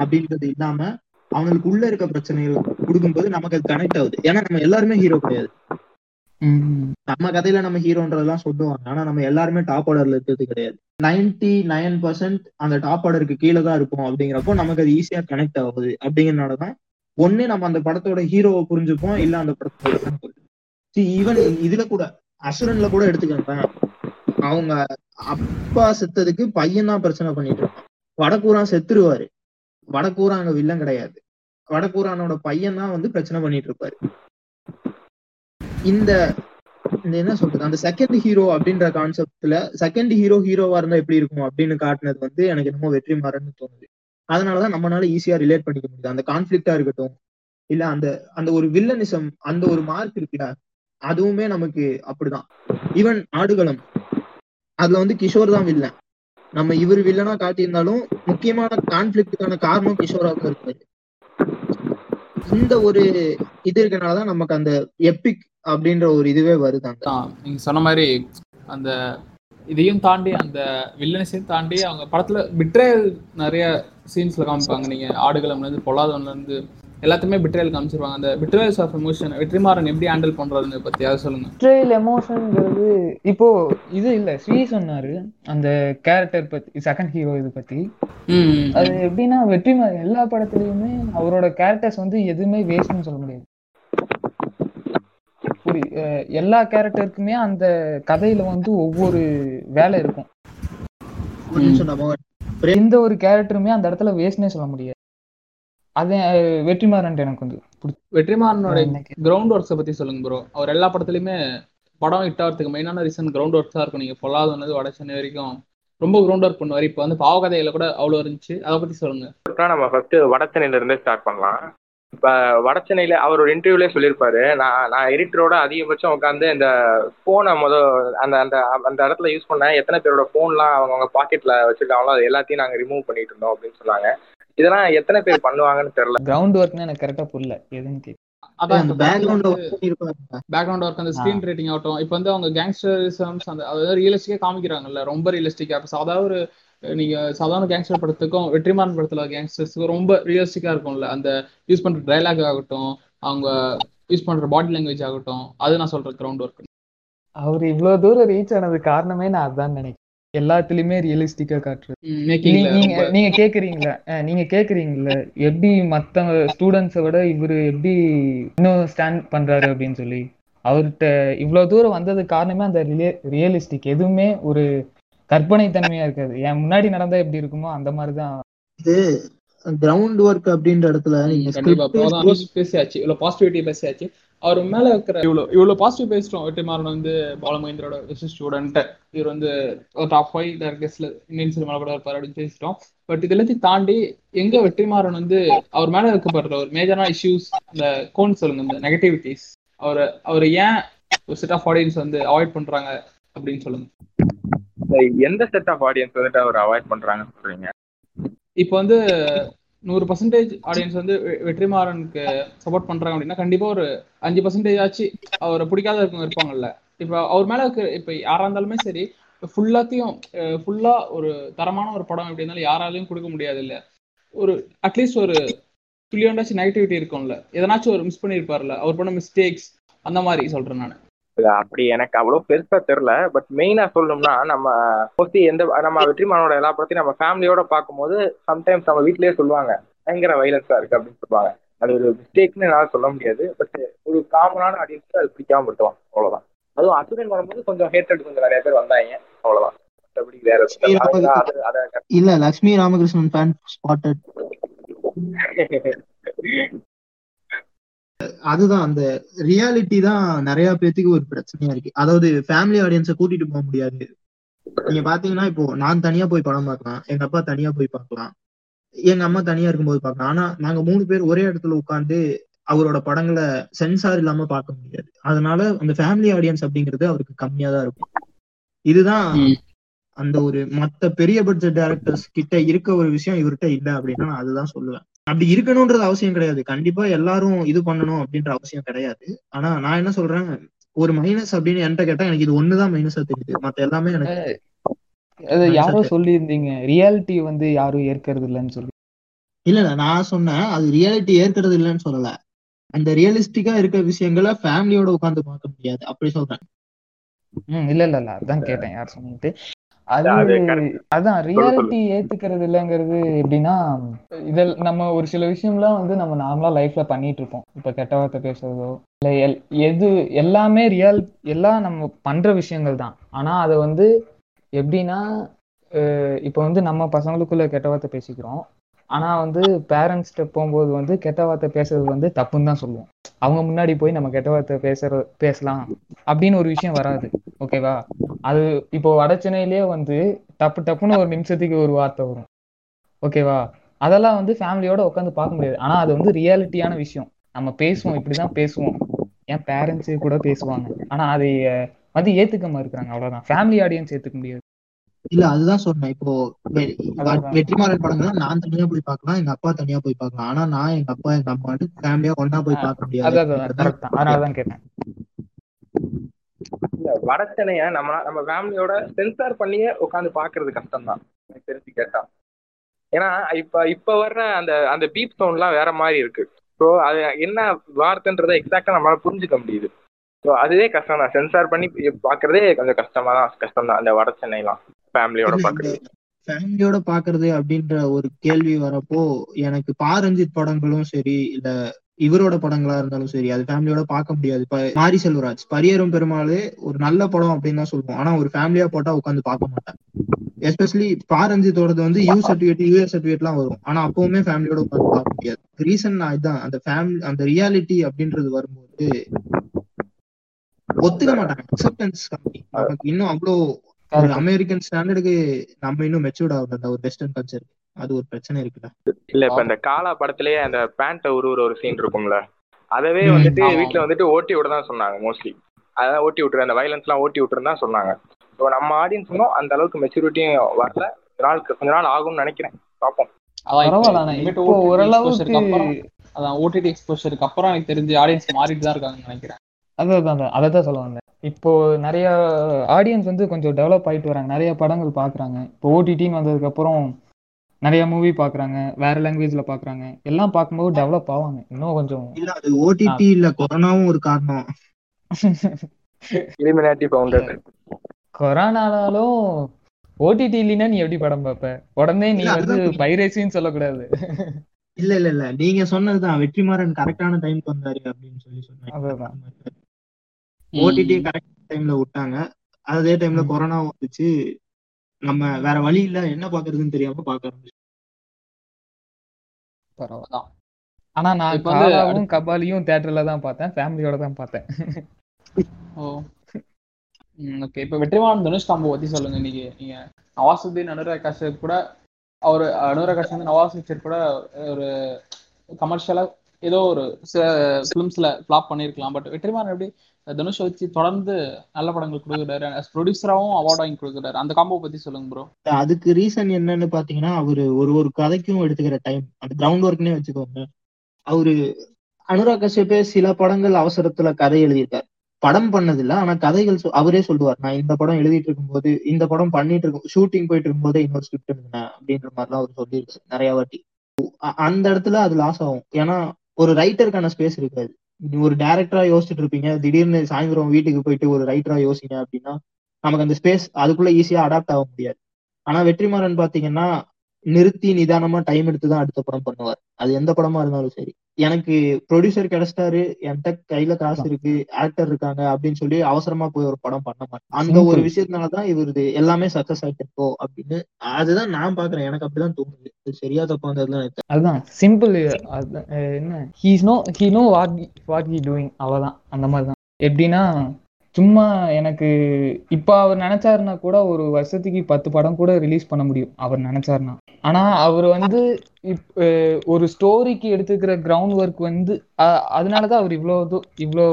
அப்படின்றது இல்லாம அவனுக்கு உள்ள இருக்க பிரச்சனைகள் கொடுக்கும்போது நமக்கு அது கனெக்ட் ஆகுது. ஏன்னா நம்ம எல்லாருமே ஹீரோ கிடையாது. நம்ம கதையில நம்ம ஹீரோன்றதெல்லாம் சொல்லுவாங்க. ஆனா நம்ம எல்லாருமே டாப் ஆர்டர்ல இருக்கிறது கிடையாது. நைன்டி நைன் பர்சன்ட் அந்த டாப் ஆர்டருக்கு கீழே தான் இருக்கும் அப்படிங்கிறப்போ நமக்கு அது ஈஸியா கனெக்ட் ஆகுது. அப்படிங்கறனாலதான் ஒண்ணு நம்ம அந்த படத்தோட ஹீரோவை புரிஞ்சுப்போம் இல்ல அந்த படத்தோட ஈவன் இதுல கூட அசுரன்ல கூட எடுத்துக்கிறேன் அவங்க அப்பா செத்ததுக்கு பையன் தான் பிரச்சனை பண்ணிட்டு இருக்கான் வடக்கூரா செத்துருவாரு. வடக்கூரா அங்க வில்லம் கிடையாது. வடக்கூரானோட பையன் தான் வந்து பிரச்சனை பண்ணிட்டு இருப்பாரு. இந்த என்ன சொல்றது? அந்த செகண்ட் ஹீரோ அப்படின்ற கான்செப்ட்ல செகண்ட் ஹீரோ ஹீரோவா இருந்தா எப்படி இருக்கும் அப்படின்னு காட்டினது வந்து எனக்கு என்னமோ வெற்றி மாறன்னு தோணுது. அதனாலதான் நம்மளால ஈஸியா ரிலேட் பண்ணிக்க முடியுது. அந்த கான்ஃபிளிக்டா இருக்கட்டும் இல்ல அந்த அந்த ஒரு வில்லனிசம் அந்த ஒரு மார்க் இருக்குல்ல அதுவுமே நமக்கு அப்படிதான். ஈவன் ஆடுகளம் அதுல வந்து கிஷோர் தான் வில்லன் நம்ம இவர் வில்லனா காட்டியிருந்தாலும் முக்கியமான கான்ஃபிளிக்டுக்கான காரணம் கிஷோரா தான் இருக்காரு இந்த ஒரு இது இருக்கனாலதான் நமக்கு அந்த எப்பிக் அப்படின்ற ஒரு இதுவே வருது அங்க. தான் நீங்க சொன்ன மாதிரி அந்த இதையும் தாண்டி அந்த வில்லனஸையும் தாண்டி அவங்க படத்துல பிட்ரேல் நிறைய சீன்ஸ்ல காமிப்பாங்க. நீங்க ஆடுகளம்ல இருந்து பொல்லாதவன்ல இருந்து எல்லாத்தையுமே பிட்ரேல் காமிச்சிருவாங்க. அந்த பிட்ரேல்ஸ் ஆஃப் எமோஷன் வெற்றிமாறன் எப்படி ஹேண்டில் பண்றதுன்னு பத்தி அதை சொல்லுங்க. ட்ரெயில் எமோஷன்ங்கிறது இப்போ இது இல்ல ஸ்ரீ சொன்னாரு அந்த கேரக்டர் பத்தி செகண்ட் ஹீரோ இது பத்தி. ம் அது எப்படின்னா வெற்றிமாறன் எல்லா படத்துலயுமே அவரோட கேரக்டர்ஸ் வந்து எதுவுமே வேஸ்ட்னு சொல்ல முடியாது. அஹ் எல்லா கேரக்டருக்குமே அந்த கதையில வந்து ஒவ்வொரு வேலை இருக்கும். எந்த ஒரு கேரக்டருமே அந்த இடத்துல வேஸ்ட்னே சொல்ல முடியாது. அது வெற்றிமாறன் எனக்கு வந்து வெற்றிமாறனோட கிரவுண்ட் ஒர்க்ஸை பத்தி சொல்லுங்க ப்ரோ அவர் எல்லா படத்துலயுமே படம் ஹிட் ஆகிறதுக்கு மெயினான ரீசன் கிரவுண்ட் ஒர்க்ஸா இருக்கும் நீங்க பொல்லாதவனது வட சென்னை வரைக்கும் ரொம்ப கிரவுண்ட் ஒர்க் பண்ணுவார். இப்போ வந்து பாவகதையில கூட அவ்வளோ இருந்துச்சு. அதை பத்தி சொல்லுங்க. நம்ம ஃபர்ஸ்ட் வடச்சென்னையில இருந்தே ஸ்டார்ட் பண்ணலாம். இப்ப வடச்சென்னையில அவர் ஒரு இன்டர்வியூலே சொல்லியிருப்பாரு. நான் நான் எடிட்டரோட அதிகபட்சம் உட்காந்து இந்த போனை முத அந்த அந்த அந்த இடத்துல யூஸ் பண்ண எத்தனை பேரோட போன்லாம் அவங்க அவங்க பாக்கெட்ல வச்சிருக்காங்களோ அது எல்லாத்தையும் நாங்க ரிமூவ் பண்ணிட்டு இருந்தோம் அப்படின்னு சொன்னாங்க. இதெல்லாம் எத்தனை பேர் பண்ணுவாங்கன்னு தெரியல. கிரவுண்ட் ஒர்க்னு எனக்கு கரெக்டா புரியல. எதுன்னு அதான் இந்த பேக்ரவுண்ட் ஒர்க் அந்த ஸ்க்ரீன் ரேட்டிங் ஆகட்டும். இப்போ வந்து அவங்க கேங்ஸ்டரிசம்ஸ் அந்த அதாவது ரியலிஸ்டிக்கா காமிக்கிறாங்கல்ல ரொம்ப ரியலிஸ்டிக்கா இப்போ சாதாரண ஒரு நீங்க சாதாரண கேங்ஸ்டர் படத்துக்கும் வெற்றிமாறன் படத்துல கேங்ஸ்டர்ஸுக்கும் ரொம்ப ரியலிஸ்டிக்கா இருக்கும்ல. அந்த யூஸ் பண்ற டைலாக் ஆகட்டும் அவங்க யூஸ் பண்ற பாடி லாங்குவேஜ் ஆகட்டும் அது நான் சொல்றேன் கிரவுண்ட் ஒர்க் அவர் இவ்வளவு தூரம் ரீச் ஆனது காரணமே நான் அதான் நினைக்கிறேன். எல்லாத்துலயுமே ரியலிஸ்டிக்கா காட்டுறது. நீங்க நீங்க கேக்குறீங்களா? நீங்க கேக்குறீங்கல்ல எப்படி மத்த ஸ்டூடெண்ட்ஸை விட இவரு எப்படி இன்னும் ஸ்டாண்ட் பண்றாரு அப்படின்னு சொல்லி. அவர்கிட்ட இவ்வளவு தூரம் வந்ததுக்கு காரணமே அந்த ரியலிஸ்டிக் எதுவுமே ஒரு கற்பனை தன்மையா இருக்காது. என் முன்னாடி நடந்தா எப்படி இருக்குமோ அந்த மாதிரிதான். இது கிரவுண்ட் ஒர்க் அப்படின்ற இடத்துல பேசியாச்சு. இவ்வளவு பாசிட்டிவிட்டி பேசியாச்சு. அவர் மேல இருக்கிற இவ்வளவு இவ்வளவு பாசிட்டிவ் பேசிட்டோம். வெற்றிமாறன் வந்து பாலமகேந்திரோட ஸ்டூடெண்ட் இவர் வந்து டாப் ஃபைவ் டேரக்டர்ஸ்ல இந்தியன் சினிமாவில் கூட இருப்பார் அப்படின்னு பேசிட்டோம். பட் இது எல்லாத்தையும் தாண்டி எங்க வெற்றிமாறன் வந்து அவர் மேல இருக்கப்படுற ஒரு மேஜரான இஷ்யூஸ் இந்த கோன் சொல்லுங்க இந்த நெகட்டிவிட்டிஸ் அவர் அவர் ஏன் ஒரு செட் ஆஃப் ஆடியன்ஸ் வந்து அவாய்ட் பண்றாங்க அப்படின்னு சொல்லுங்க. எந்த செட் ஆஃப் ஆடியன்ஸ் வந்துட்டு அவர் அவாய்ட் பண்றாங்கன்னு சொல்றீங்க? இப்போ வந்து நூறு பர்சன்டேஜ் ஆடியன்ஸ் வந்து வெ- வெற்றிமாறனுக்கு சப்போர்ட் பண்றாங்க அப்படின்னா கண்டிப்பா ஒரு அஞ்சு பர்சன்டேஜ் ஆச்சு அவரை பிடிக்காத இருக்கவங்க இருப்பாங்கல்ல. இப்போ அவர் மேல இருக்க இப்போ யாரா இருந்தாலுமே சரி ஃபுல்லாத்தையும் ஃபுல்லா ஒரு தரமான ஒரு படம் எப்படி இருந்தாலும் யாராலையும் கொடுக்க முடியாது இல்ல ஒரு அட்லீஸ்ட் ஒரு துளியோண்டாச்சும் நெகட்டிவிட்டி இருக்கும்ல. எதனாச்சும் ஒரு மிஸ் பண்ணியிருப்பார்ல அவர் பண்ண மிஸ்டேக்ஸ் அந்த மாதிரி சொல்றேன் நான். அப்படி எனக்கு அவ்வளவு பெருசா தெரியல. பட் மெயினா சொல்லணும்னா நம்ம மோஸ்ட்லி எந்த நம்ம வெற்றிமானோட எல்லா படத்தையும் நம்ம ஃபேமிலியோட பார்க்கும்போது சம்டைம்ஸ் நம்ம வீட்லயே சொல்லுவாங்க. பயங்கர வைலன்ஸா இருக்கு அப்படின்னு சொல்லுவாங்க. அது ஒரு மிஸ்டேக்னு என்னால சொல்ல முடியாது. பட் ஒரு காமனான ஆடியன்ஸ்க்கு அது பிடிக்காம விட்டுவாங்க அவ்வளவுதான். அதுவும் அசுரன் வரும்போது கொஞ்சம் ஹேட்டட் கொஞ்சம் நிறைய பேர் வந்தாங்க. அவ்வளவுதான். மற்றபடி வேற எதுவும் இல்ல. லக்ஷ்மி ராமகிருஷ்ணன் ஃபேன் ஸ்பாட்டட் அதுதான் அந்த ரியாலிட்டி தான் நிறைய பேத்துக்கு ஒரு பிரச்சனையா இருக்கு. அதாவது ஃபேமிலி ஆடியன்ஸை கூட்டிட்டு போக முடியாது. நீங்க பாத்தீங்கன்னா இப்போ நான் தனியா போய் படம் பார்க்கலாம் எங்க அப்பா தனியா போய் பார்க்கலாம் எங்க அம்மா தனியா இருக்கும்போது பார்க்கலாம். ஆனா நாங்க மூணு பேர் ஒரே இடத்துல உட்காந்து அவரோட படங்களை சென்சார் இல்லாம பார்க்க முடியாது. அதனால அந்த ஃபேமிலி ஆடியன்ஸ் அப்படிங்கிறது அவருக்கு கம்மியா தான் இருக்கும். இதுதான். அந்த ஒரு மத்த பெரிய பட்ஜெட் டைரக்டர்ஸ் கிட்ட இருக்க ஒரு விஷயம் இவர்கிட்ட இல்ல அப்படின்னா நான் அதுதான் சொல்லுவேன். அப்படி இருக்கணும்ன்றது அவசியம் கிடையாது. கண்டிப்பா எல்லாரும் இது பண்ணணும் அப்படின்ற அவசியம் கிடையாது. ஆனா நான் என்ன சொல்றேன்? ஒரு மைனஸ் அப்படின்னு என்கிட்ட கேட்டா எனக்கு இது ஒண்ணுதான் மைனஸா தெரியுது. மத்த எல்லாமே எனக்கு. யாரோ சொல்லியிருந்தீங்க. ரியாலிட்டி வந்து யாரும் ஏற்கிறது இல்லைன்னு சொல்லி. இல்ல இல்ல நான் சொன்னேன் அது ரியாலிட்டி ஏற்கிறது இல்லைன்னு சொல்லல. அந்த ரியலிஸ்டிக்கா இருக்க விஷயங்களை ஃபேமிலியோட உட்கார்ந்து பார்க்க முடியாது. அப்படி சொல்றேன். ம் இல்ல இல்ல இல்ல அதான் கேட்டேன். யார் சொன்னீங்க அது. அதான். ரியாலிட்டி ஏத்துக்கிறது இல்லைங்கிறது எப்படின்னா இதில் நம்ம ஒரு சில விஷயம்லாம் வந்து நம்ம நார்மலா லைஃப்ல பண்ணிட்டு இருப்போம் இப்ப கெட்ட வார்த்தை பேசுறதோ இல்ல எது எல்லாமே ரியல் எல்லாம் நம்ம பண்ற விஷயங்கள் தான் ஆனா அதை வந்து எப்படின்னா இப்ப வந்து நம்ம பசங்களுக்குள்ள கெட்ட வார்த்தை பேசிக்கிறோம் ஆனா வந்து பேரண்ட்ஸ்கிட்ட போகும்போது வந்து கெட்ட வார்த்தை பேசுறது வந்து தப்புன்னு தான் சொல்லுவோம். அவங்க முன்னாடி போய் நம்ம கெட்ட வார்த்தை பேசுற பேசலாம் அப்படின்னு ஒரு விஷயம் வராது. ஓகேவா அது இப்போ வட சென்னையிலேயே வந்து டப்பு டப்புன்னு ஒரு நிமிஷத்துக்கு ஒரு வார்த்தை வரும். ஓகேவா அதெல்லாம் வந்து ஃபேமிலியோட உட்காந்து பார்க்க முடியாது. ஆனா அது வந்து ரியாலிட்டியான விஷயம். நம்ம பேசுவோம் இப்படிதான் பேசுவோம். என் பேரண்ட்ஸே கூட பேசுவாங்க. ஆனா அதை வந்து ஏத்துக்க இருக்கிறாங்க. அவ்வளவுதான். ஃபேமிலி ஆடியன்ஸ் ஏத்துக்க முடியாது. இல்ல அதுதான் சொன்னேன். இப்போ. வெற்றிமாறன் படங்களை நான் தனியா போய் பார்க்கலாம் எங்க அப்பா தனியா போய் பார்க்கலாம். ஆனா நான் எங்க அப்பா எங்க அம்மா ஃபேமிலியா ஒன்னா போய் பார்க்க முடியாது. இல்ல வடச்சென்னைய நம்ம நம்ம ஃபேமிலியோட சென்சார் பண்ணியே உட்காந்து பாக்குறது கஷ்டம் தான் எனக்கு தெரிஞ்சு கேட்டா. ஏன்னா இப்ப இப்ப வர்ற அந்த அந்த பீப் சவுண்ட்லாம் வேற மாதிரி இருக்கு. ஸோ அது என்ன வார்த்தைன்றதை எக்ஸாக்டா நம்மளால புரிஞ்சுக்க முடியுது. ஸோ அதுவே கஷ்டம் தான் சென்சார் பண்ணி பாக்குறதே கொஞ்சம் கஷ்டமா தான் கஷ்டம் தான் அந்த வட சென்னைலாம் ஃபேமிலியோட பாக்குறது. ஃபேமிலியோட பாக்குறது அப்படின்ற ஒரு கேள்வி வரப்போ எனக்கு பா ரஞ்சித் படங்களும் சரி இல்ல இவரோட படங்களா இருந்தாலும் சரி அது ஃபேமிலியோட பார்க்க முடியாது. இப்ப மாரி செல்வராஜ் பரியரும் பெருமாளே ஒரு நல்ல படம் அப்படின்னு தான் சொல்லுவோம். ஆனா ஒரு ஃபேமிலியா போட்டா உட்காந்து பார்க்க மாட்டேன் எஸ்பெஷலி பா ரஞ்சித்தோடது வந்து யூ சர்டிஃபிகேட் யூஎஸ் சர்டிஃபிகேட் எல்லாம் வரும். ஆனா அப்பவுமே ஃபேமிலியோட உட்காந்து பார்க்க முடியாது. ரீசன் இதுதான் அந்த ஃபேமிலி அந்த ரியாலிட்டி அப்படின்றது வரும்போது ஒத்துக்க மாட்டாங்க. அக்செப்டன்ஸ் கம்மி. நமக்கு இன்னும் அவ்வளோ Correct. அமெரிக்கன் ஸ்டாண்டர்டுக்கு நம்ம இன்னும் மெச்சூர்ட் ஆகல அந்த ஒரு வெஸ்டர்ன் கல்ச்சர் அது ஒரு பிரச்சனை இருக்குல்ல இல்ல இப்ப இந்த காலா படத்திலேயே அந்த பேண்ட்டை உருவுற ஒரு சீன் இருக்கும்ல. அதவே வந்துட்டு. வீட்ல வந்துட்டு ஓட்டி விட தான் சொன்னாங்க மோஸ்ட்லி அதான் ஓட்டி விட்டுரு அந்த வயலன்ஸ் எல்லாம் ஓட்டி விட்டுருன்னு தான் சொன்னாங்க. ஸோ நம்ம ஆடியன்ஸும் அந்த அளவுக்கு மெச்சூரிட்டியும் வரல. கொஞ்ச நாள் கொஞ்ச நாள் ஆகும்னு நினைக்கிறேன். பார்ப்போம் ஓரளவுக்கு அதான் ஓடிடி எக்ஸ்போஷருக்கு அப்புறம் எனக்கு தெரிஞ்சு ஆடியன்ஸ் மாறிட்டு தான் இருக்காங்கன்னு நினைக்கிறேன். அதான் அதான் அதை தான் சொல்ல வந்தேன். இப்போ நிறைய ஆடியன்ஸ் வந்து கொஞ்சம் டெவலப் ஆயிட்டு வராங்க. நிறைய படங்கள் பார்க்குறாங்க இப்போ ஓடிடின்னு வந்ததுக்கப்புறம் நிறைய மூவி பார்க்குறாங்க வேற லாங்குவேஜில் பார்க்குறாங்க எல்லாம் பார்க்கும்போது டெவலப் ஆவாங்க. இன்னும் கொஞ்சம் இல்ல அது ஓடிடி இல்ல கொரோனாவும் ஒரு காரணம். இலிமினாட்டி ஃபவுண்டர் கொரோனானாலும் ஓடிடி இல்லைன்னா நீ எப்படி படம் பார்ப்ப உடனே நீ வந்து பைரேசின்னு சொல்லக்கூடாது. இல்ல இல்ல இல்ல. நீங்க சொன்னதுதான். வெற்றிமாறன் கரெக்டான டைம்க்கு வந்தாரு அப்படின்னு சொல்லி. சொன்னேன் ஓடிடி கரெக்ட் டைம்ல விட்டாங்க. அதே டைம்ல. கொரோனா வந்துச்சு. நம்ம வேற வழி இல்ல. என்ன பாக்குறதுன்னு தெரியாம பாக்க ஆரம்பிச்சோம் பரவாயில்ல. ஆனா நான் இப்ப வந்து காலாவும் கபாலியும் தியேட்டர்ல தான் பார்த்தேன். ஃபேமிலியோட தான் பார்த்தேன். ஓ. ஓகே இப்போ வெற்றிமாறன் தனுஷ் காம்போ பத்தி சொல்லுங்க. இன்னைக்கு நீங்க நவாசுதீன் அனுராக் காஷ்யப் கூட அவர் அனுராக் காஷ்யப் வந்து நவாஸ் பிக்சர் கூட ஒரு கமர்ஷியலா ஏதோ ஒரு சில ஃபிலிம்ஸ்ல ஃபிளாப் பண்ணியிருக்கலாம் பட் வெற்றிமாறன் எப்படி தனுஷ் வச்சு தொடர்ந்து நல்ல படங்கள் கொடுக்குறாரு. ப்ரொடியூசராகவும் அவார்ட் வாங்கி கொடுக்குறாரு. அந்த காம்போ பத்தி சொல்லுங்க ப்ரோ அதுக்கு ரீசன் என்னன்னு பாத்தீங்கன்னா அவரு ஒரு ஒரு கதைக்கும் எடுத்துக்கிற டைம் அந்த கிரவுண்ட் ஒர்க்னே வச்சுக்கோங்க அவரு அனுராக் கஷ்யப்பே சில படங்கள் அவசரத்துல கதை எழுதியிருக்காரு. படம் பண்ணதில்ல ஆனா கதைகள் அவரே சொல்லுவார் நான் இந்த படம் எழுதிட்டு இருக்கும்போது இந்த படம் பண்ணிட்டு இருக்கும் ஷூட்டிங் போயிட்டு இருக்கும்போதே இன்னொரு ஸ்கிரிப்ட் எழுதினேன் அப்படின்ற மாதிரிலாம் அவர் சொல்லியிருக்காரு நிறைய வாட்டி. அந்த இடத்துல அது லாஸ் ஆகும். ஏன்னா ஒரு ரைட்டருக்கான ஸ்பேஸ் இருக்காது. ஒரு டேரக்டரா யோசிச்சுட்டு இருப்பீங்க. திடீர்னு சாயந்தரம் வீட்டுக்கு போயிட்டு ஒரு ரைட்டரா யோசிங்க அப்படின்னா நமக்கு அந்த ஸ்பேஸ் அதுக்குள்ள ஈஸியா அடாப்ட் ஆக முடியாது. ஆனா வெற்றிமாறன் பாத்தீங்கன்னா நிறுத்தி நிதானமா டைம் எடுத்து தான் அடுத்த படம் பண்ணுவார். அது எந்த படமா இருந்தாலும் சரி. எனக்கு ப்ரொடியூசர் கிடைச்சிட்டாரு என்கிட்ட கையில காசு இருக்கு ஆக்டர் இருக்காங்க அப்படின்னு சொல்லி அவசரமா போய் ஒரு படம் பண்ண மாட்டேன். அந்த ஒரு. விஷயத்தினாலதான் இவருது எல்லாமே சக்சஸ் ஆயிட்டு இருக்கோ அப்படின்னு அதுதான் நான் பாக்குறேன். எனக்கு அப்படிதான் தோணுது. இது சரியா தப்பான்றதுலாம் எனக்கு அதுதான். சிம்பிள் என்ன? He's know he know what what he doing அவதான் அந்த மாதிரி தான் எப்படின்னா சும்மா எனக்கு இப்போ அவர் நினைச்சாருன்னா கூட ஒரு வருஷத்துக்கு பத்து படம் கூட ரிலீஸ் பண்ண முடியும் அவர் நினைச்சாருன்னா. ஆனா அவர் வந்து இப் ஒரு ஸ்டோரிக்கு எடுத்துக்கிற கிரவுண்ட் ஒர்க் வந்து அதனாலதான் அவர் இவ்வளோ இது- இவ்வளோ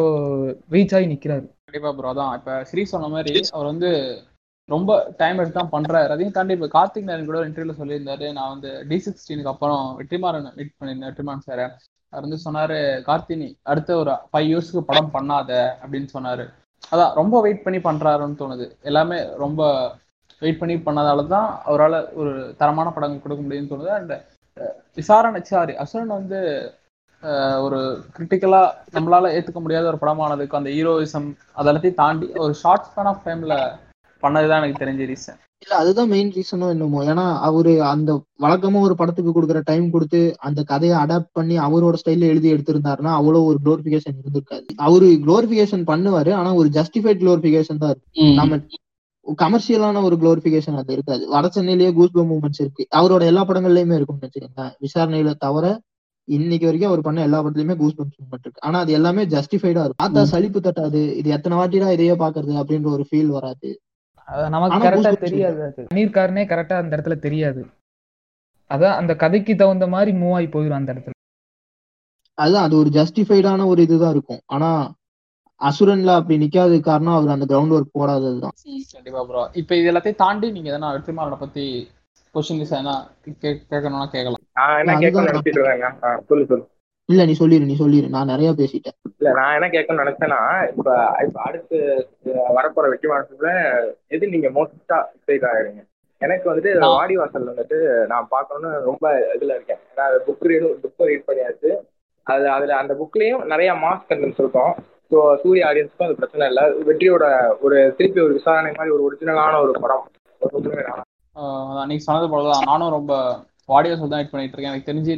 ரீச் ஆகி நிக்கிறாரு. கண்டிப்பா ப்ரோ அதான். இப்ப ஸ்ரீ சொன்ன மாதிரி அவர் வந்து ரொம்ப டைம் எடுத்து தான் பண்றாரு. அதையும் தாண்டி இப்ப கார்த்திக் நாயன் கூட இன்டர்வியூல சொல்லியிருந்தாரு. நான் வந்து டி சிக்ஸ்டீனுக்கு அப்புறம் வெற்றிமாறன் மீட் பண்ணியிருந்தேன் வெற்றிமாறன் சார் அவர் வந்து சொன்னாரு கார்த்தினி அடுத்த ஒரு ஃபைவ் இயர்ஸ்க்கு படம் பண்ணாத அப்படின்னு சொன்னாரு. அதான் ரொம்ப வெயிட் பண்ணி பண்றாருன்னு தோணுது. எல்லாமே ரொம்ப வெயிட் பண்ணி பண்ணதால தான் அவரால் ஒரு தரமான படங்கள் கொடுக்க முடியும்னு தோணுது. அண்ட் விசாரணை சாரி அசுரன் வந்து ஒரு கிரிட்டிக்கலா நம்மளால ஏத்துக்க முடியாத ஒரு படமானதுக்கு அந்த ஹீரோயிசம் அதெல்லாத்தையும் தாண்டி ஒரு ஷார்ட் ஸ்பேன் ஆஃப் டைம்ல பண்ணதுதான் எனக்கு தெரிஞ்ச ரீசன் இல்ல அதுதான் மெயின் ரீசனும் என்னமோ. ஏன்னா அவரு அந்த வழக்கமா ஒரு படத்துக்கு கொடுக்குற டைம் கொடுத்து அந்த கதையை அடாப்ட் பண்ணி அவரோட ஸ்டைல்ல எழுதி எடுத்திருந்தாருன்னா அவ்வளவு ஒரு குளோரிபிகேஷன் இருந்திருக்காது. அவரு குளோரிபிகேஷன் பண்ணுவாரு ஆனா ஒரு ஜஸ்டிஃபைட் குளோரிபிகேஷன் தான் நம்ம கமர்ஷியலான ஒரு குளோரிபிகேஷன் அது இருக்காது. வட சென்னையிலேயே கூஸ்போ மூமெண்ட்ஸ் இருக்கு. அவரோட எல்லா படங்கள்லயுமே இருக்கும்னு வச்சுக்கோங்க விசாரணையில தவிர இன்னைக்கு வரைக்கும் அவர் பண்ண எல்லா படத்துலயுமே கூஸ் மூமெண்ட் இருக்கு. ஆனா அது எல்லாமே ஜஸ்டிஃபைடா இருக்கும். பார்த்தா. சலிப்பு தட்டாது. இது எத்தனை வாட்டிடா இதையே பாக்குறது அப்படின்ற ஒரு ஃபீல் வராது. நமக்கு கரெக்டா தெரியாது அது. பண்ணியிருக்காருனே கரெக்டா அந்த இடத்துல தெரியாது. அதான் அந்த கதைக்கு தகுந்த மாதிரி மூவ் ஆகி போயிடும் அந்த இடத்துல. அதுதான் அது ஒரு ஜஸ்டிஃபைடான ஒரு இதுதான் இருக்கும். ஆனா அசுரன்ல அப்படி நிக்காத காரணம் அவர் அந்த கிரவுண்ட் ஒர்க் போடாததுதான். கண்டிப்பா ப்ரோ இப்போ இது எல்லாத்தையும் தாண்டி நீங்க எதனா வெற்றிமாறனை பத்தி கொஸ்டின்ஸ் எதனா கே- கேட்கணும்னா கேட்கலாம். நான் என்ன கேட்கணும்னு சொல்லு சொல்லு. இல்ல நீ சொல்லிரு நீ சொல்லிரு. நான் நிறைய பேசிட்டேன். இல்ல நான் என்ன கேட்கணும்னு நினைச்சேன்னா இப்ப இப்ப அடுத்து வரப்போற வெற்றி மாதத்துல எது நீங்க மோஸ்டா எக்ஸைட் ஆகுறீங்க? எனக்கு வந்துட்டு நான்- வாடி வாசல் வந்துட்டு நான் பார்க்கணும்னு ரொம்ப இதுல இருக்கேன். ஏன்னா புக் ரீடு புக் ரீட் பண்ணியாச்சு. அது அதுல அந்த புக்லயும் நிறைய மாஸ் கண்டென்ட்ஸ் இருக்கும். ஸோ சூரிய ஆடியன்ஸ்க்கும் அது பிரச்சனை இல்லை. வெற்றியோட ஒரு திருப்பி ஒரு விசாரணை மாதிரி ஒரு ஒரிஜினலான ஒரு படம். நீங்க சொன்னது போல தான் நானும் ரொம்ப வாடியோசல் தான் வெயிட் பண்ணிட்டு இருக்கேன். எனக்கு தெரிஞ்சு